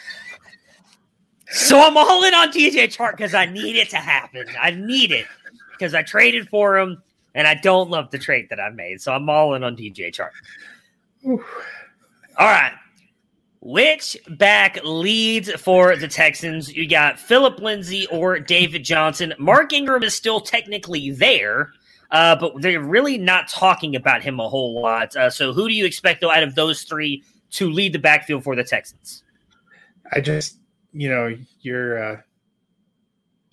So I'm all in on DJ Chark because I need it to happen. I need it because I traded for him and I don't love the trade that I made. So I'm all in on DJ Chark. All right. Which back leads for the Texans? You got Phillip Lindsay or David Johnson. Mark Ingram is still technically there, uh, but they're really not talking about him a whole lot. Uh, so, who do you expect, though, out of those three to lead the backfield for the Texans? I just, you know, your uh,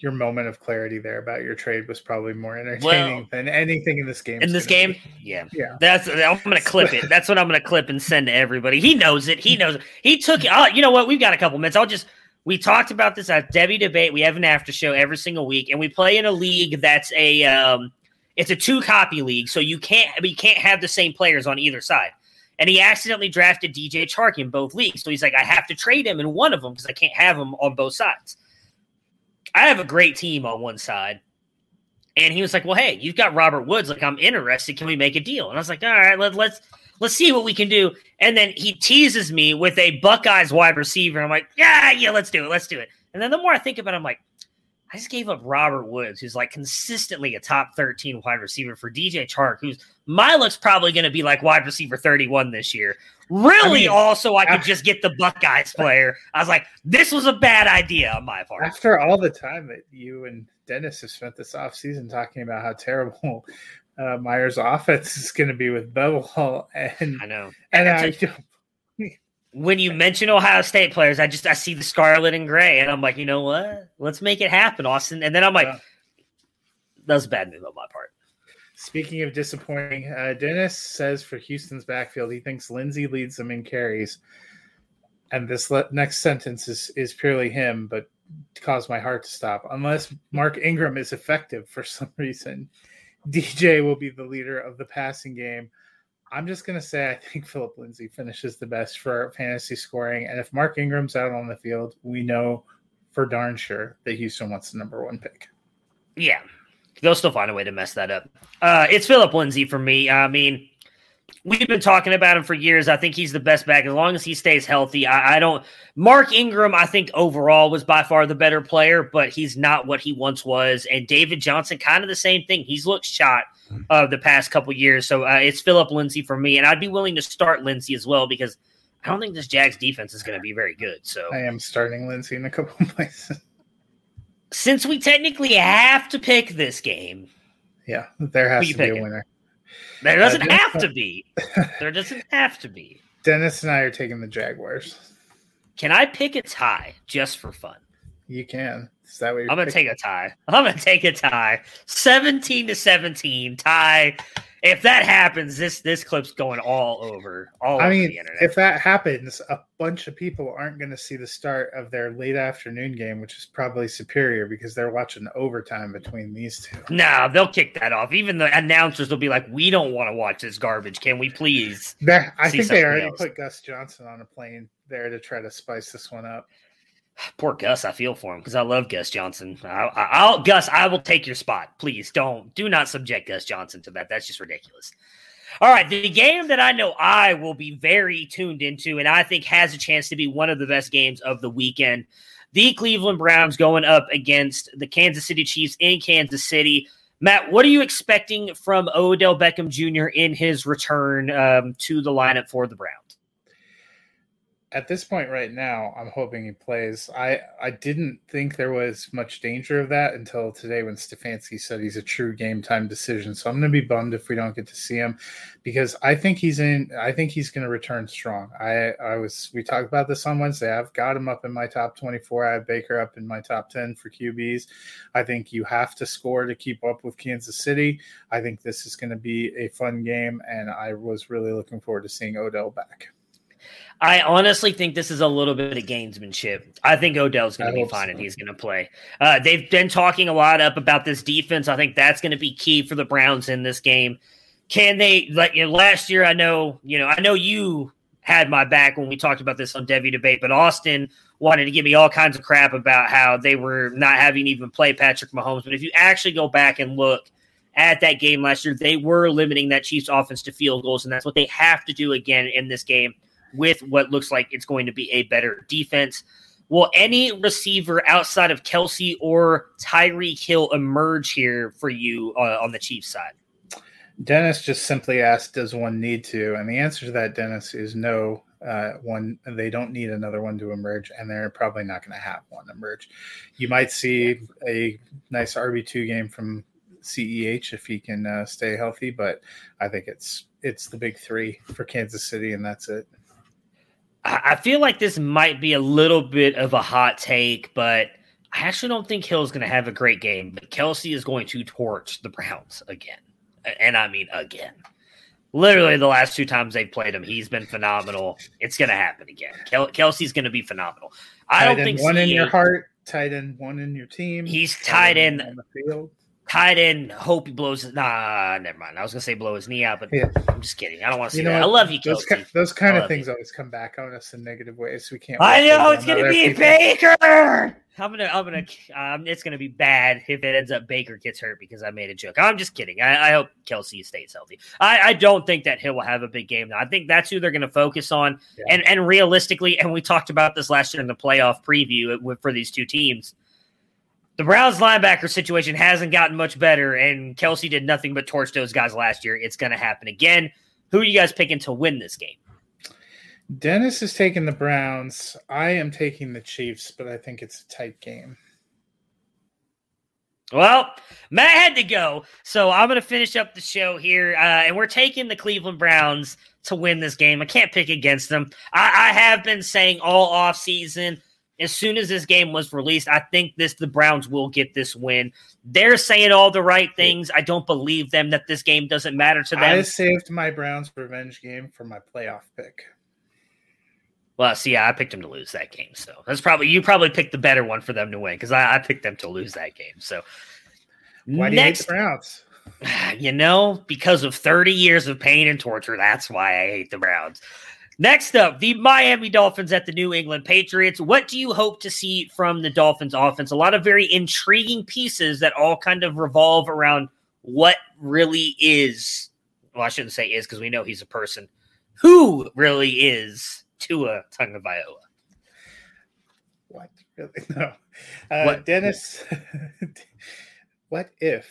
your moment of clarity there about your trade was probably more entertaining Well, than anything in this game. In this game, be. yeah, yeah. that's I'm gonna clip it. That's what I'm gonna clip and send to everybody. He knows it. He knows it. He took it. Oh, you know what? We've got a couple minutes. I'll just. We talked about this at Debbie debate. We have an after show every single week, and we play in a league that's a um, it's a two copy league, so you can't you can't have the same players on either side. And he accidentally drafted DJ Chark in both leagues, so he's like, I have to trade him in one of them because I can't have him on both sides. I have a great team on one side. And he was like, "Well, hey, you've got Robert Woods. Like, I'm interested. Can we make a deal?" And I was like, "All right, let, let's let's see what we can do." And then he teases me with a Buckeyes wide receiver. I'm like, "Yeah, yeah, let's do it. Let's do it." And then the more I think about it, I'm like, I just gave up Robert Woods, who's like consistently a top 13 wide receiver for DJ Chark, who's my look's probably going to be like wide receiver 31 this year. Really, I mean, also, I could after- just get the Buckeyes player. I was like, this was a bad idea on my part. After all the time that you and Dennis have spent this offseason talking about how terrible uh, Meyer's offense is going to be with Bevell, and I know. and And I when you mention Ohio State players, I just I see the scarlet and gray, and I'm like, you know what? Let's make it happen, Austin. And then I'm like, Yeah. that was a bad move on my part. Speaking of disappointing, uh, Dennis says for Houston's backfield, he thinks Lindsay leads them in carries. And this le- next sentence is, is purely him, but caused my heart to stop. Unless Mark Ingram is effective for some reason, DJ will be the leader of the passing game. I'm just going to say I think Phillip Lindsay finishes the best for fantasy scoring. And if Mark Ingram's out on the field, we know for darn sure that Houston wants the number one pick. Yeah, they'll still find a way to mess that up. Uh, it's Phillip Lindsay for me. I mean, we've been talking about him for years. I think he's the best back as long as he stays healthy. I, I don't. Mark Ingram, I think overall was by far the better player, but he's not what he once was. And David Johnson, kind of the same thing. He's looked shot uh, the past couple years. So uh, it's Phillip Lindsay for me, and I'd be willing to start Lindsay as well because I don't think this Jags defense is going to be very good. So I am starting Lindsay in a couple of places. since we technically have to pick this game, Yeah, there has to be a winner. there doesn't Uh, have to be. There doesn't have to be. Dennis and I are taking the Jaguars. Can I pick a tie just for fun? You can. Is that what you're I'm gonna picking? take a tie. I'm gonna take a tie. 17 to 17 tie. If that happens, this this clip's going all over all I over mean, the internet. if that happens, a bunch of people aren't going to see the start of their late afternoon game, which is probably superior because they're watching overtime between these two. no, they'll kick that off. Even the announcers will be like, "We don't want to watch this garbage. Can we please?" I think they already else. put Gus Johnson on a plane there to try to spice this one up. Poor Gus, I feel for him because I love Gus Johnson. I, I, I'll Gus, I will take your spot. Please don't do not subject Gus Johnson to that. That's just ridiculous. All right, the game that I know I will be very tuned into, and I think has a chance to be one of the best games of the weekend. The Cleveland Browns going up against the Kansas City Chiefs in Kansas City. Matt, what are you expecting from Odell Beckham Jr. in his return um, to the lineup for the Browns? At this point, right now, I'm hoping he plays. I I didn't think there was much danger of that until today when Stefanski said he's a true game time decision. So I'm going to be bummed if we don't get to see him because I think he's in. I think he's going to return strong. I I was we talked about this on Wednesday. I've got him up in my top 24. I have Baker up in my top 10 for QBs. I think you have to score to keep up with Kansas City. I think this is going to be a fun game, and I was really looking forward to seeing Odell back. I honestly think this is a little bit of gamesmanship. I think Odell's going to be fine so. and he's going to play. Uh, they've been talking a lot up about this defense. I think that's going to be key for the Browns in this game. Can they like you know, last year? I know you know. I know you had my back when we talked about this on Devi debate, but Austin wanted to give me all kinds of crap about how they were not having even play Patrick Mahomes. But if you actually go back and look at that game last year, they were limiting that Chiefs offense to field goals, and that's what they have to do again in this game with what looks like it's going to be a better defense. Will any receiver outside of Kelce or Tyreek Hill emerge here for you uh, on the Chiefs side? Dennis just simply asked, "Does one need to?" And the answer to that, Dennis, is no. Uh, one, they don't need another one to emerge, and they're probably not going to have one emerge. You might see a nice RB two game from CEH if he can uh, stay healthy, but I think it's it's the big three for Kansas City, and that's it. I feel like this might be a little bit of a hot take, but I actually don't think Hill's going to have a great game. But Kelce is going to torch the Browns again. And I mean, again. Literally, the last two times they've played him, he's been phenomenal. It's going to happen again. Kel- Kelce's going to be phenomenal. I don't think one in your heart, tight end one in your team. He's end end. on the field. Tight end. Hope he blows. Nah, never mind. I was gonna say blow his knee out, but Yeah. I'm just kidding. I don't want to see You know that. I love you, Those, Kelce. ki- those kind of things you. always come back on us in negative ways. We can't. I know it's gonna be people. Baker. I'm gonna, I'm gonna, um, it's gonna be bad if it ends up Baker gets hurt because I made a joke. I'm just kidding. I, I hope Kelce stays healthy. I, I don't think that Hill will have a big game. Now. I think that's who they're gonna focus on. Yeah. And and realistically, and we talked about this last year in the playoff preview for these two teams. The Browns linebacker situation hasn't gotten much better, and Kelce did nothing but torch those guys last year. It's gonna happen again. Who are you guys picking to win this game? Dennis is taking the Browns. I am taking the Chiefs, but I think it's a tight game. Well, Matt had to go, so I'm going to finish up the show here, uh, and we're taking the Cleveland Browns to win this game. I can't pick against them. I, I have been saying all off season. As soon as this game was released, I think this the Browns will get this win. They're saying all the right things. I don't believe them that this game doesn't matter to them. I saved my Browns revenge game for my playoff pick. Well, see, I picked them to lose that game, so that's probably you probably picked the better one for them to win because I, I, picked them to lose that game. So, why do next, you hate the Browns? You know, because of thirty years of pain and torture. That's why I hate the Browns. Next up, the Miami Dolphins at the New England Patriots. What do you hope to see from the Dolphins offense? A lot of very intriguing pieces that all kind of revolve around what really is. Well, I shouldn't say is because we know he's a person. Who really is Tua Tagovailoa. What? Really? No. Uh, what? Dennis, what if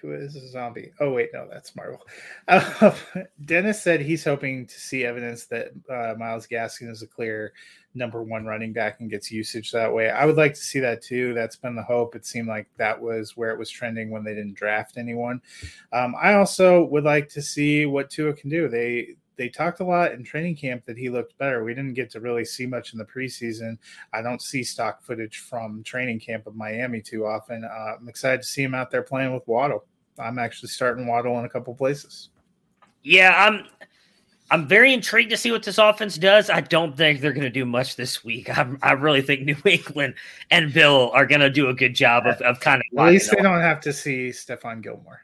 Tua is a zombie? Oh, wait, no, that's Marvel. Uh, Dennis said he's hoping to see evidence that uh, Myles Gaskin is a clear number one running back and gets usage that way. I would like to see that too. That's been the hope. It seemed like that was where it was trending when they didn't draft anyone. Um, I also would like to see what Tua can do. They they talked a lot in training camp that he looked better. We didn't get to really see much in the preseason. I don't see stock footage from training camp of Miami too often. Uh, I'm excited to see him out there playing with Waddle. I'm actually starting Waddle in a couple places. Yeah, I'm. I'm very intrigued to see what this offense does. I don't think they're going to do much this week. I'm, i really think New England and Bill are going to do a good job of, of kind of. At least they don't have to see Stephon Gilmore.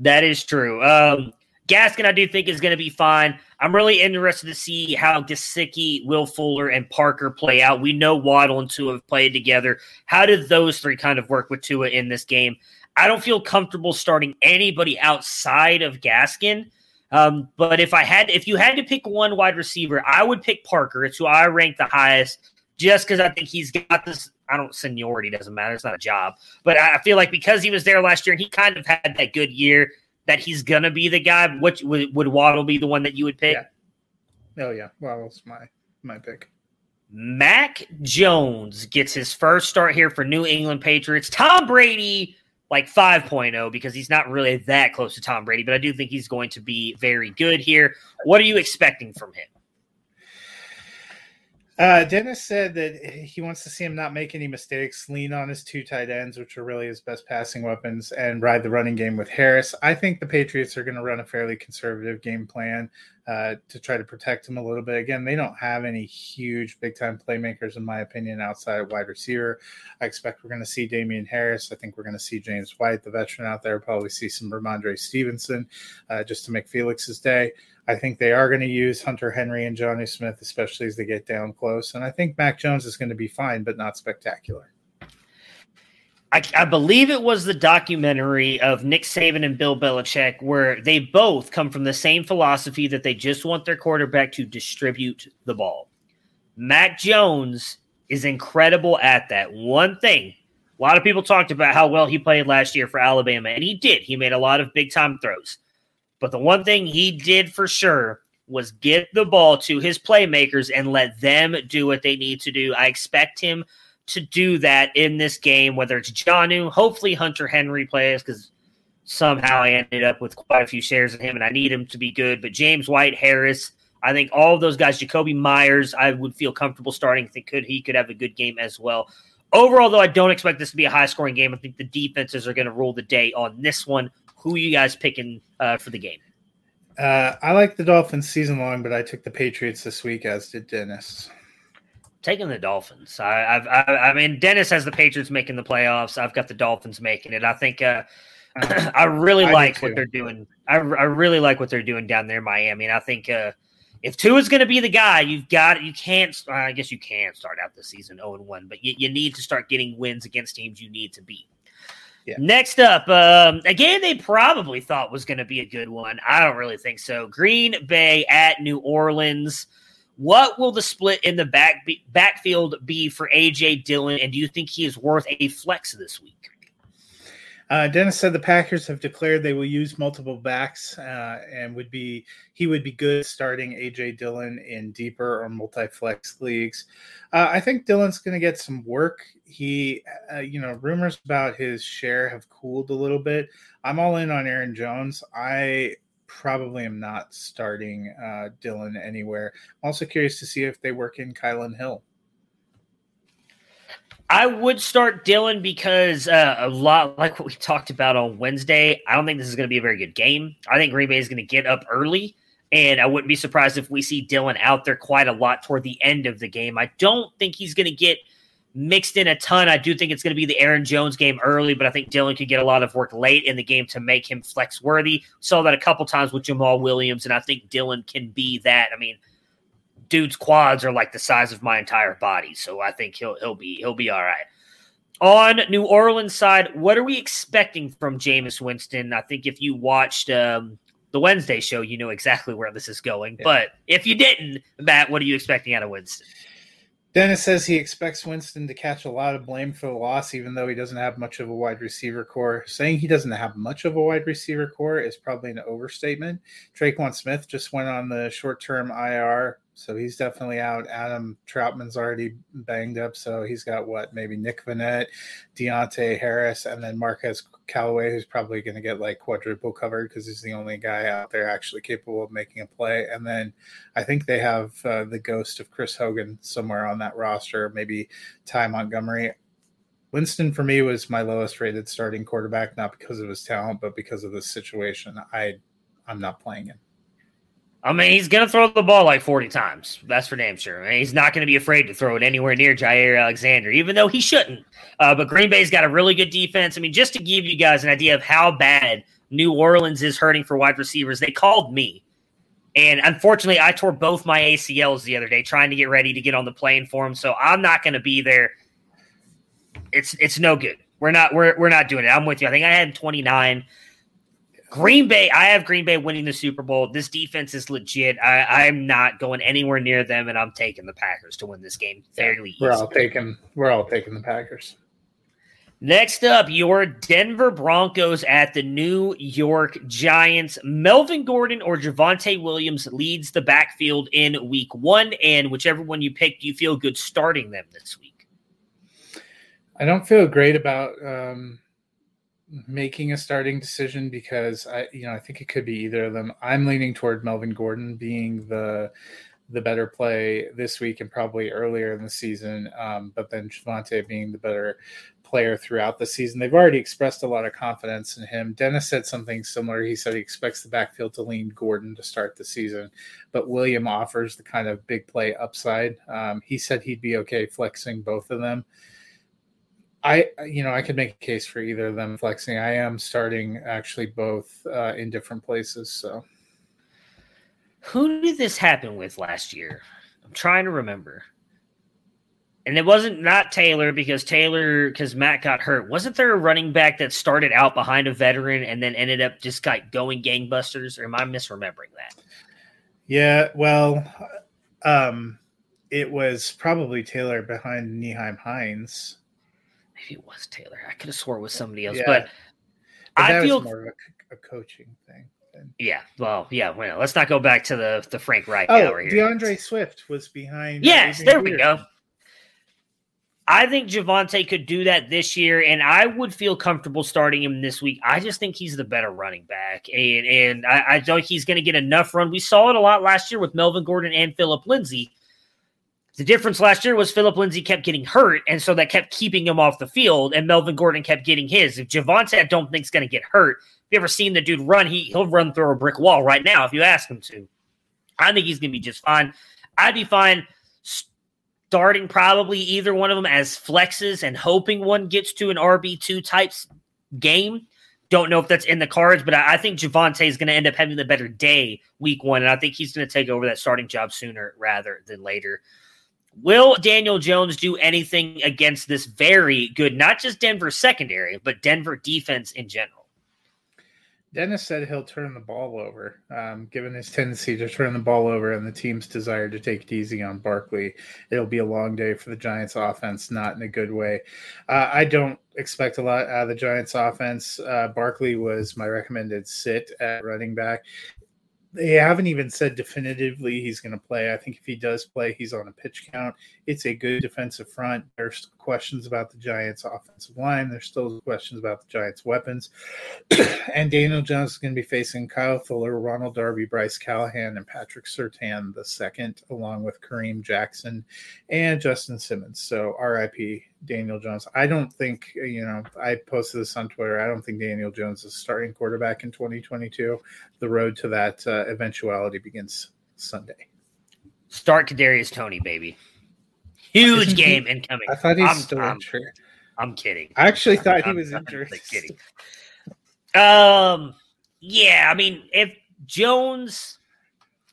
That is true. Um, Gaskin, I do think is going to be fine. I'm really interested to see how Gesicki, Will Fuller, and Parker play out. We know Waddle and Tua have played together. How did those three kind of work with Tua in this game? I don't feel comfortable starting anybody outside of Gaskin. Um, but if I had, if you had to pick one wide receiver, I would pick Parker. It's who I rank the highest, just because I think he's got this. I don't seniority doesn't matter; it's not a job. But I feel like because he was there last year, and he kind of had that good year that he's gonna be the guy, which would, would Waddle be the one that you would pick? Yeah. Oh yeah, Waddle's my my pick. Mac Jones gets his first start here for New England Patriots. Tom Brady like 5.0 because he's not really that close to Tom Brady, but I do think he's going to be very good here. What are you expecting from him? Uh, Dennis said that he wants to see him not make any mistakes, lean on his two tight ends, which are really his best passing weapons, and ride the running game with Harris. I think the Patriots are going to run a fairly conservative game plan uh, to try to protect him a little bit. Again, they don't have any huge big time playmakers, in my opinion, outside of wide receiver. I expect we're going to see Damien Harris. I think we're going to see James White, the veteran out there, probably see some Rhamondre Stevenson uh, just to make Felix's day. I think they are going to use Hunter Henry and Jonnu Smith, especially as they get down close. And I think Mac Jones is going to be fine, but not spectacular. I, I, believe it was the documentary of Nick Saban and Bill Belichick, where they both come from the same philosophy that they just want their quarterback to distribute the ball. Mac Jones is incredible at that. One thing, a lot of people talked about how well he played last year for Alabama, and he did. He made a lot of big time throws. But the one thing he did for sure was get the ball to his playmakers and let them do what they need to do. I expect him to do that in this game, whether it's Jonnu, hopefully Hunter Henry plays because somehow I ended up with quite a few shares of him and I need him to be good. But James White, Harris, I think all of those guys, Jakobi Meyers, I would feel comfortable starting. Think could he could have a good game as well. Overall, though, I don't expect this to be a high scoring game. I think the defenses are going to rule the day on this one. Who are you guys picking uh, for the game? Uh, I like the Dolphins season long, but I took the Patriots this week, as did Dennis. Taking the Dolphins. I, I've, I, I mean, Dennis has the Patriots making the playoffs. I've got the Dolphins making it. I think uh, I really I like what they're doing. I, I really like what they're doing down there in Miami. And I think uh, if Tua is going to be the guy, you've got you can't. I guess you can start out the season zero oh and one, but you, you need to start getting wins against teams you need to beat. Yeah. Next up, um, a game they probably thought was going to be a good one. I don't really think so. Green Bay at New Orleans. What will the split in the back be, backfield be for AJ Dillon? And do you think he is worth a flex this week? Uh, Dennis said the Packers have declared they will use multiple backs uh, and would be he would be good starting AJ Dillon in deeper or multi-flex leagues. Uh, I think Dillon's going to get some work. He, uh, you know, rumors about his share have cooled a little bit. I'm all in on Aaron Jones. I probably am not starting uh, Dillon anywhere. I'm also curious to see if they work in Kylin Hill. I would start Dillon because uh, a lot like what we talked about on Wednesday. I don't think this is going to be a very good game. I think Green Bay is going to get up early, and I wouldn't be surprised if we see Dillon out there quite a lot toward the end of the game. I don't think he's going to get mixed in a ton. I do think it's going to be the Aaron Jones game early, but I think Dillon could get a lot of work late in the game to make him flex worthy. Saw that a couple times with Jamaal Williams, and I think Dillon can be that. I mean dude's quads are like the size of my entire body, so I think he'll he'll be he'll be all right. On New Orleans side, what are we expecting from Jameis Winston? I think if you watched um, the Wednesday show, you know exactly where this is going. Yeah. But if you didn't, Matt, what are you expecting out of Winston? Dennis says he expects Winston to catch a lot of blame for the loss, even though he doesn't have much of a wide receiver core. Saying he doesn't have much of a wide receiver core is probably an overstatement. Tre'Quan Smith just went on the short term IR so he's definitely out. Adam Trautman's already banged up, so he's got what maybe Nick Vannett, Deonte Harris, and then Marquez Callaway, who's probably going to get like quadruple covered because he's the only guy out there actually capable of making a play. And then I think they have uh, the ghost of Chris Hogan somewhere on that roster, maybe Ty Montgomery. Winston for me was my lowest rated starting quarterback, not because of his talent, but because of the situation. I I'm not playing him. I mean, he's going to throw the ball like 40 times. That's for damn sure. I mean, he's not going to be afraid to throw it anywhere near Jaire Alexander, even though he shouldn't. Uh, but Green Bay's got a really good defense. I mean, just to give you guys an idea of how bad New Orleans is hurting for wide receivers, they called me. And unfortunately, I tore both my ACLs the other day trying to get ready to get on the plane for them. So I'm not going to be there. It's it's no good. We're not we're we're not doing it. I'm with you. I think I had 29. Green Bay, I have Green Bay winning the Super Bowl. This defense is legit. I, am not going anywhere near them, and I'm taking the Packers to win this game fairly. We're all taking we're all taking the Packers. Next up, your Denver Broncos at the New York Giants. Melvin Gordon or Javonte Williams leads the backfield in week one, and whichever one you pick, do you feel good starting them this week? I don't feel great about um, making a starting decision because I, you know, I think it could be either of them. I'm leaning toward Melvin Gordon being the the better play this week and probably earlier in the season, um, but then Javonte being the better player throughout the season. They've already expressed a lot of confidence in him. Dennis said something similar. He said he expects the backfield to lean Gordon to start the season, but William offers the kind of big play upside. Um, he said he'd be okay flexing both of them. I, you know, I could make a case for either of them flexing. I am starting actually both uh, in different places. So, who did this happen with last year? I'm trying to remember. And it wasn't not Taylor because Taylor because Matt got hurt. Wasn't there a running back that started out behind a veteran and then ended up just like going gangbusters? Or am I misremembering that? Yeah, well, um, it was probably Taylor behind Nyheim Hines maybe it was Taylor. I could have swore it was somebody else, yeah. but, but I feel more of a, a coaching thing. Than... Yeah, well, yeah. Well, let's not go back to the the Frank Reich oh, hour here. D'Andre Swift was behind. Yes, there we go. I think Javonte could do that this year, and I would feel comfortable starting him this week. I just think he's the better running back, and and I, I think he's going to get enough run. We saw it a lot last year with Melvin Gordon and Phillip Lindsay the difference last year was Phillip Lindsay kept getting hurt, and so that kept keeping him off the field, and Melvin Gordon kept getting his. If Javonte, I don't think is going to get hurt. If you ever seen the dude run, he he'll run through a brick wall right now if you ask him to. I think he's going to be just fine. I'd be fine starting probably either one of them as flexes and hoping one gets to an RB two types game. Don't know if that's in the cards, but I, I think Javonte is going to end up having the better day week one, and I think he's going to take over that starting job sooner rather than later. Will Daniel Jones do anything against this very good, not just Denver secondary, but Denver defense in general? Dennis said he'll turn the ball over, um, given his tendency to turn the ball over and the team's desire to take it easy on Barkley. It'll be a long day for the Giants offense, not in a good way. Uh, I don't expect a lot out of the Giants offense. Uh, Barkley was my recommended sit at running back they haven't even said definitively he's going to play. I think if he does play, he's on a pitch count. It's a good defensive front. There's questions about the Giants' offensive line. There's still questions about the Giants' weapons. and Daniel Jones is going to be facing Kyle Fuller, Ronald Darby, Bryce Callahan, and Patrick Surtain the second, along with Kareem Jackson and Justin Simmons. So RIP Daniel Jones. I don't think, you know, I posted this on Twitter. I don't think Daniel Jones is starting quarterback in 2022. The road to that uh, eventuality begins Sunday. Start Kadarius Toney, baby. Huge Isn't game he, incoming. I thought he's I'm, still I'm, injured. I'm kidding. I actually thought I'm, he was injured. kidding. Um, yeah, I mean, if Jones,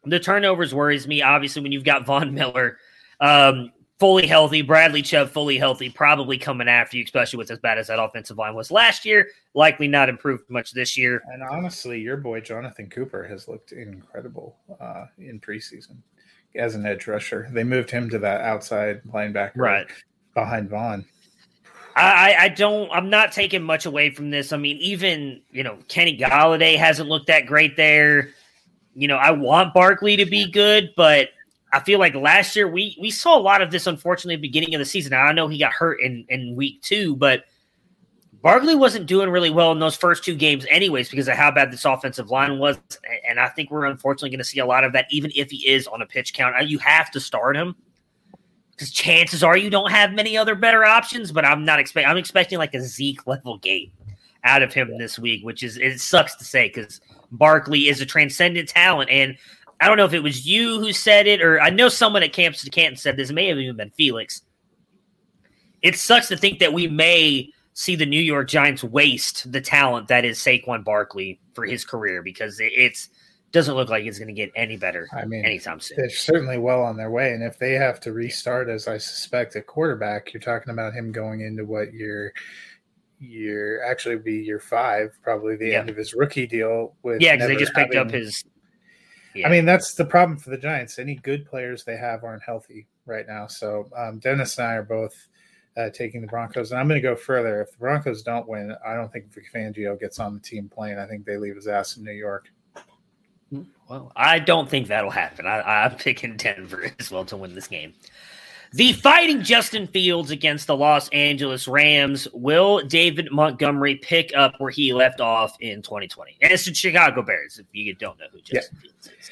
the turnovers worries me. Obviously, when you've got Von Miller, um, fully healthy, Bradley Chubb fully healthy, probably coming after you, especially with as bad as that offensive line was last year. Likely not improved much this year. And honestly, your boy Jonathan Cooper has looked incredible uh, in preseason as an edge rusher. They moved him to that outside linebacker right behind Von. I, I don't I'm not taking much away from this. I mean, even you know, Kenny Golladay hasn't looked that great there. You know, I want Barkley to be good, but I feel like last year we we saw a lot of this unfortunately at the beginning of the season. Now, I know he got hurt in in week two, but Barkley wasn't doing really well in those first two games, anyways, because of how bad this offensive line was. And I think we're unfortunately going to see a lot of that, even if he is on a pitch count. Uh, you have to start him because chances are you don't have many other better options. But I'm not expecting. I'm expecting like a Zeke level game out of him this week, which is it sucks to say because Barkley is a transcendent talent, and I don't know if it was you who said it, or I know someone at Camp Canton said this. It may have even been Felix. It sucks to think that we may see the New York Giants waste the talent that is Saquon Barkley for his career because it, it's doesn't look like it's going to get any better. I mean, anytime soon. They're certainly well on their way, and if they have to restart, as I suspect, at quarterback, you're talking about him going into what year year actually be year five, probably the yeah. end of his rookie deal. With yeah, because they just picked up his yeah. I mean, that's the problem for the Giants. Any good players they have aren't healthy right now. So um, Dennis and I are both uh, taking the Broncos, and I'm going to go further. If the Broncos don't win, I don't think Vic Fangio gets on the team playing. I think they leave his ass in New York. Well, I don't think that'll happen. I, I'm picking Denver as well to win this game. The fighting Justin Fields against the Los Angeles Rams. Will David Montgomery pick up where he left off in 2020? And it's the Chicago Bears, if you don't know who Justin yeah. Fields is.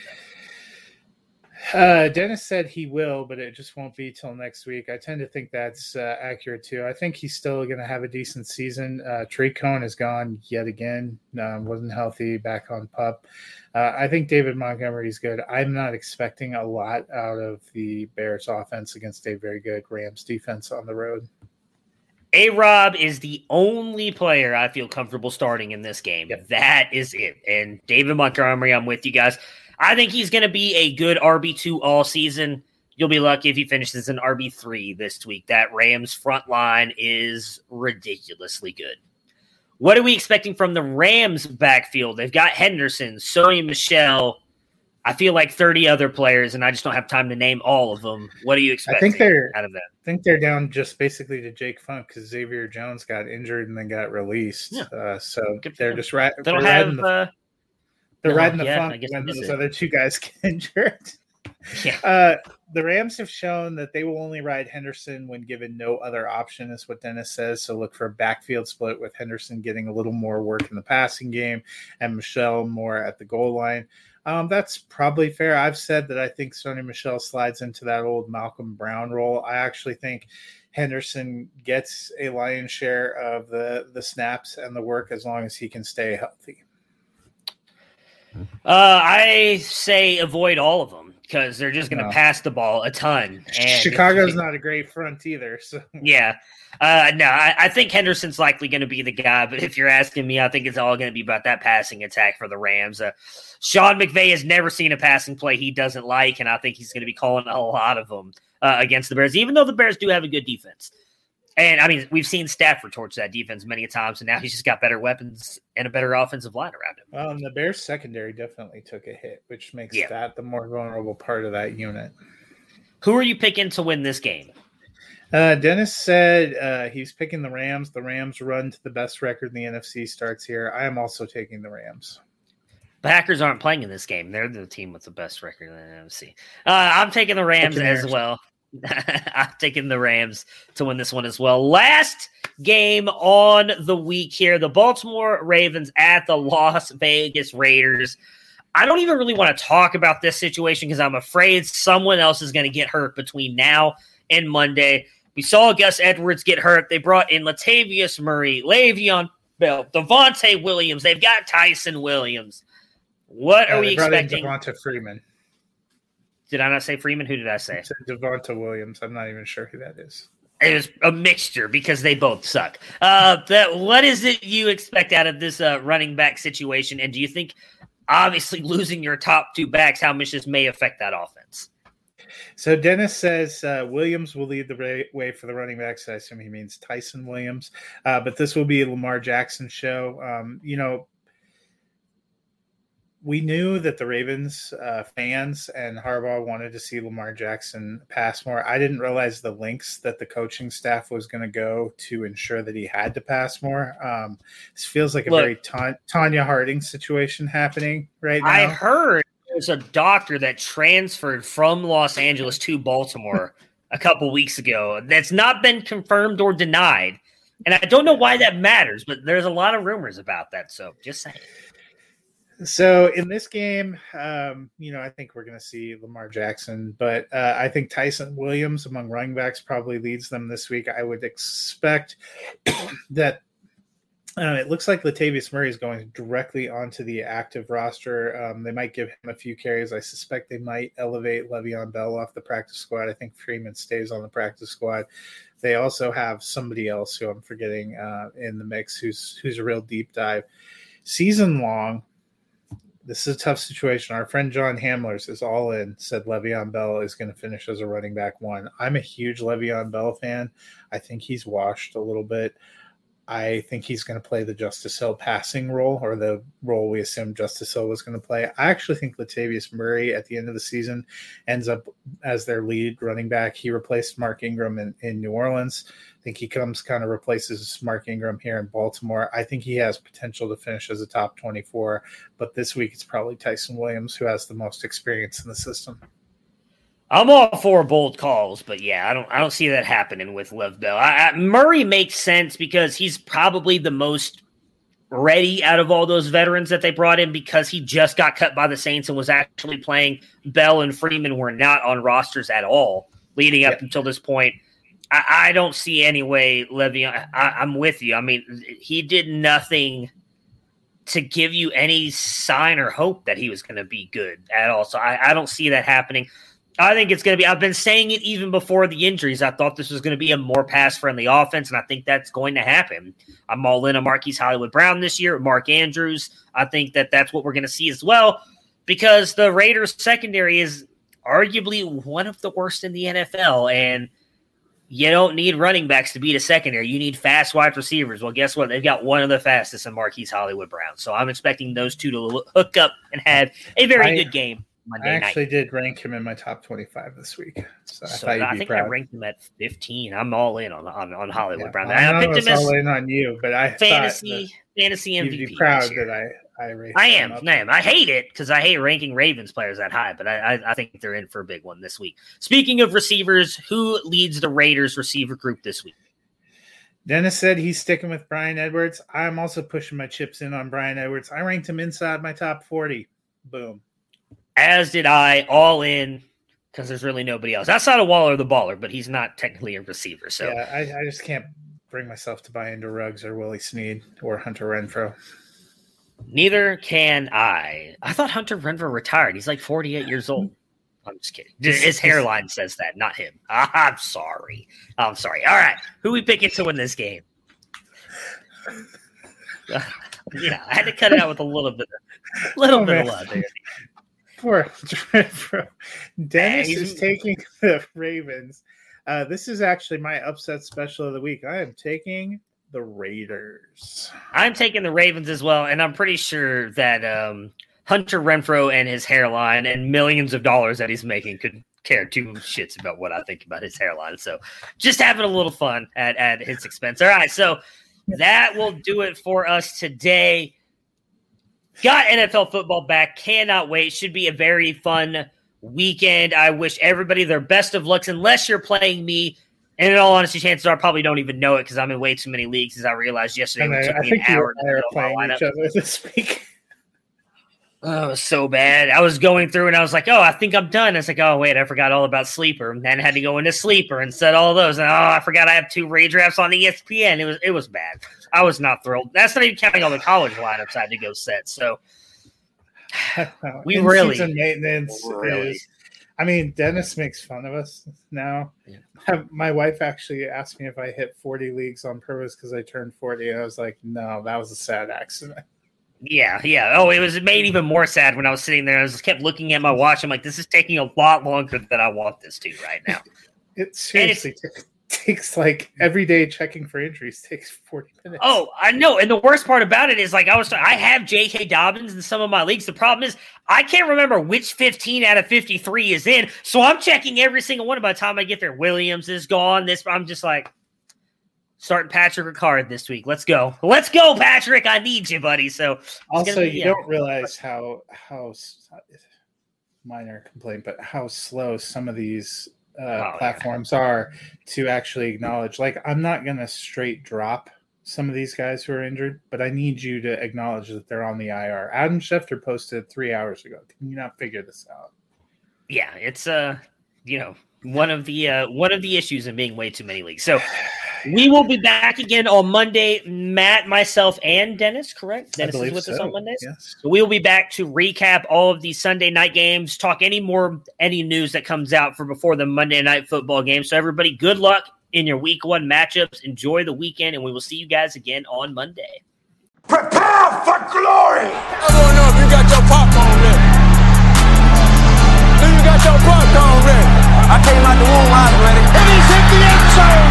Uh, Dennis said he will, but it just won't be till next week. I tend to think that's uh, accurate too. I think he's still going to have a decent season. Uh, Tarik Cohen is gone yet again. Um, wasn't healthy. Back on pup. Uh, I think David Montgomery is good. I'm not expecting a lot out of the Bears offense against a very good Rams defense on the road. A Rob is the only player I feel comfortable starting in this game. Yep. That is it. And David Montgomery, I'm with you guys. I think he's going to be a good RB2 all season. You'll be lucky if he finishes an RB3 this week. That Rams front line is ridiculously good. What are we expecting from the Rams backfield? They've got Henderson, Sony Michel. I feel like 30 other players, and I just don't have time to name all of them. What are you expecting I think they're, out of that? I think they're down just basically to Jake Funk because Xavier Jones got injured and then got released. Yeah. Uh, so they're just right. They don't have. The, uh, they're riding the yeah, funk when those other two guys get injured. Yeah. Uh, the Rams have shown that they will only ride Henderson when given no other option, is what Dennis says. So look for a backfield split with Henderson getting a little more work in the passing game and Michel more at the goal line. Um, that's probably fair. I've said that I think Sony Michel slides into that old Malcolm Brown role. I actually think Henderson gets a lion's share of the the snaps and the work as long as he can stay healthy. Uh, I say avoid all of them because they're just going to no. pass the ball a ton. And Chicago's not a great front either. So yeah, uh, no, I, I, think Henderson's likely going to be the guy. But if you're asking me, I think it's all going to be about that passing attack for the Rams. Uh, Sean McVay has never seen a passing play he doesn't like, and I think he's going to be calling a lot of them uh, against the Bears, even though the Bears do have a good defense. And I mean, we've seen Stafford torch that defense many times, and now he's just got better weapons and a better offensive line around him. Well, the Bears secondary definitely took a hit, which makes yeah. that the more vulnerable part of that unit. Who are you picking to win this game? Uh, Dennis said uh, he's picking the Rams. The Rams run to the best record in the NFC starts here. I am also taking the Rams. The Packers aren't playing in this game. They're the team with the best record in the NFC. Uh, I'm taking the Rams as well. I'm taking the Rams to win this one as well. Last game on the week here the Baltimore Ravens at the Las Vegas Raiders. I don't even really want to talk about this situation because I'm afraid someone else is going to get hurt between now and Monday. We saw Gus Edwards get hurt. They brought in Latavius Murray, Le'Veon Bell, Devontae Williams. They've got Ty'Son Williams. What are Uh, we they brought in expecting? Devonta Freeman. Did I not say Freeman? Who did I say? Devonta Williams. I'm not even sure who that is. It was a mixture because they both suck. Uh, that what is it you expect out of this uh, running back situation? And do you think, obviously, losing your top two backs, how much this may affect that offense? So Dennis says uh, Williams will lead the way for the running backs. I assume he means Ty'Son Williams. Uh, but this will be a Lamar Jackson show. Um, you know, we knew that the Ravens uh, fans and Harbaugh wanted to see Lamar Jackson pass more. I didn't realize the links that the coaching staff was going to go to ensure that he had to pass more. Um, this feels like a Look. very Ta- Tonya Harding situation happening right now. I heard there's a doctor that transferred from Los Angeles to Baltimore a couple weeks ago. That's not been confirmed or denied. And I don't know why that matters, but there's a lot of rumors about that. So just saying. So in this game, um, you know, I think we're going to see Lamar Jackson, but uh, I think Ty'Son Williams among running backs probably leads them this week. I would expect that. Uh, it looks like Latavius Murray is going directly onto the active roster. Um, they might give him a few carries. I suspect they might elevate Le'Veon Bell off the practice squad. I think Freeman stays on the practice squad. They also have somebody else who I'm forgetting uh, in the mix, who's who's a real deep dive. Season long, this is a tough situation. Our friend John Hamlers is all in, said Le'Veon Bell is going to finish as a running back one. I'm a huge Le'Veon Bell fan. I think he's washed a little bit. I think he's going to play the Justice Hill passing role or the role we assumed Justice Hill was going to play. I actually think Latavius Murray at the end of the season ends up as their lead running back. He replaced Mark Ingram in, in New Orleans. I think he comes kind of replaces Mark Ingram here in Baltimore. I think he has potential to finish as a top 24, but this week it's probably Ty'Son Williams who has the most experience in the system. I'm all for bold calls, but yeah, I don't I don't see that happening with Lev Bell. I, I, Murray makes sense because he's probably the most ready out of all those veterans that they brought in because he just got cut by the Saints and was actually playing. Bell and Freeman were not on rosters at all leading up until this point. I, I don't see any way Le'Veon. I, I'm with you. I mean, he did nothing to give you any sign or hope that he was going to be good at all. So I, I don't see that happening. I think it's going to be. I've been saying it even before the injuries. I thought this was going to be a more pass friendly offense, and I think that's going to happen. I'm all in on Marquise Hollywood Brown this year, Mark Andrews. I think that that's what we're going to see as well because the Raiders secondary is arguably one of the worst in the NFL, and you don't need running backs to beat a secondary. You need fast wide receivers. Well, guess what? They've got one of the fastest in Marquise Hollywood Brown. So I'm expecting those two to hook up and have a very I- good game Monday I night. actually did rank him in my top 25 this week. So I So I think I ranked him at 15. I'm all in on on, on Hollywood Yeah, Brown. I, I, picked him as all in on you, but I fantasy fantasy MVP. you'd be proud that I I I am. I am. I hate it because I hate ranking Ravens players that high, but I, I I think they're in for a big one this week. Speaking of receivers, who leads the Raiders receiver group this week? Dennis said he's sticking with Bryan Edwards. I'm also pushing my chips in on Bryan Edwards. I ranked him inside my top 40. Boom. As did I, all in because there's really nobody else outside of Waller the baller, but he's not technically a receiver. So yeah, I, I just can't bring myself to buy into Ruggs or Willie Snead or Hunter Renfrow. Neither can I. I thought Hunter Renfrow retired. He's like 48 years old. I'm just kidding. His hairline says that, not him. I'm sorry. I'm sorry. All right. Who we picking to win this game? yeah, I had to cut it out with a little bit of little Oh, bit man. of love there. Poor Renfrow. Dennis Hey, is taking the Ravens. Uh, this is actually my upset special of the week. I am taking the Raiders. I'm taking the Ravens as well, and I'm pretty sure that um, Hunter Renfrow and his hairline and millions of dollars that he's making could care two shits about what I think about his hairline. So just having a little fun at, at his expense. All right. So that will do it for us today. Got NFL football back. Cannot wait. Should be a very fun weekend. I wish everybody their best of lucks, unless you're playing me. And in all honesty, chances are I probably don't even know it because I'm in way too many leagues. As I realized yesterday, I, took I me think an hour and I are to my playing lineup. each other this week. Oh, it was so bad. I was going through and I was like, oh, I think I'm done. It's like, oh, wait, I forgot all about Sleeper. And then I had to go into Sleeper and set all those. And oh, I forgot I have two redrafts on E ESPN. It was it was bad. I was not thrilled. That's not even counting all the college lineups I had to go set. So We In really- maintenance oh, really- is. I mean, Dennis makes fun of us now. Yeah. My, my wife actually asked me if I hit 40 leagues on purpose because I turned 40, and I was like, "No, that was a sad accident." Yeah, yeah. Oh, it was it made even more sad when I was sitting there. I just kept looking at my watch. I'm like, this is taking a lot longer than I want this to right now. It seriously takes like every day checking for injuries takes 40 minutes. Oh, I know. And the worst part about it is like I was I have J.K. Dobbins in some of my leagues. The problem is I can't remember which 15 out of 53 is in. So I'm checking every single one. By the time I get there, Williams is gone. This I'm just like starting Patrick Ricard this week. Let's go. Let's go, Patrick. I need you, buddy. So also, be- you yeah. don't realize how how minor complaint, but how slow some of these uh, yeah. platforms are to actually acknowledge. Like, I'm not gonna straight drop some of these guys who are injured, but I need you to acknowledge that they're on the IR. Adam Schefter posted three hours ago. Can you not figure this out? yeah, it's uh, you know, one of the uh one of the issues in being way too many leagues. So we will be back again on Monday. Matt, myself, and Dennis, correct? Dennis is believe with us on Mondays. Yes. So we'll be back to recap all of these Sunday night games, talk any more any news that comes out for before the Monday night football game. So everybody, good luck in your week one matchups. Enjoy the weekend, and we will see you guys again on Monday. Prepare for glory! I wanna know if you got your popcorn ready. Do you got your popcorn ready? I came out the womb, I was ready. And he's hit the end zone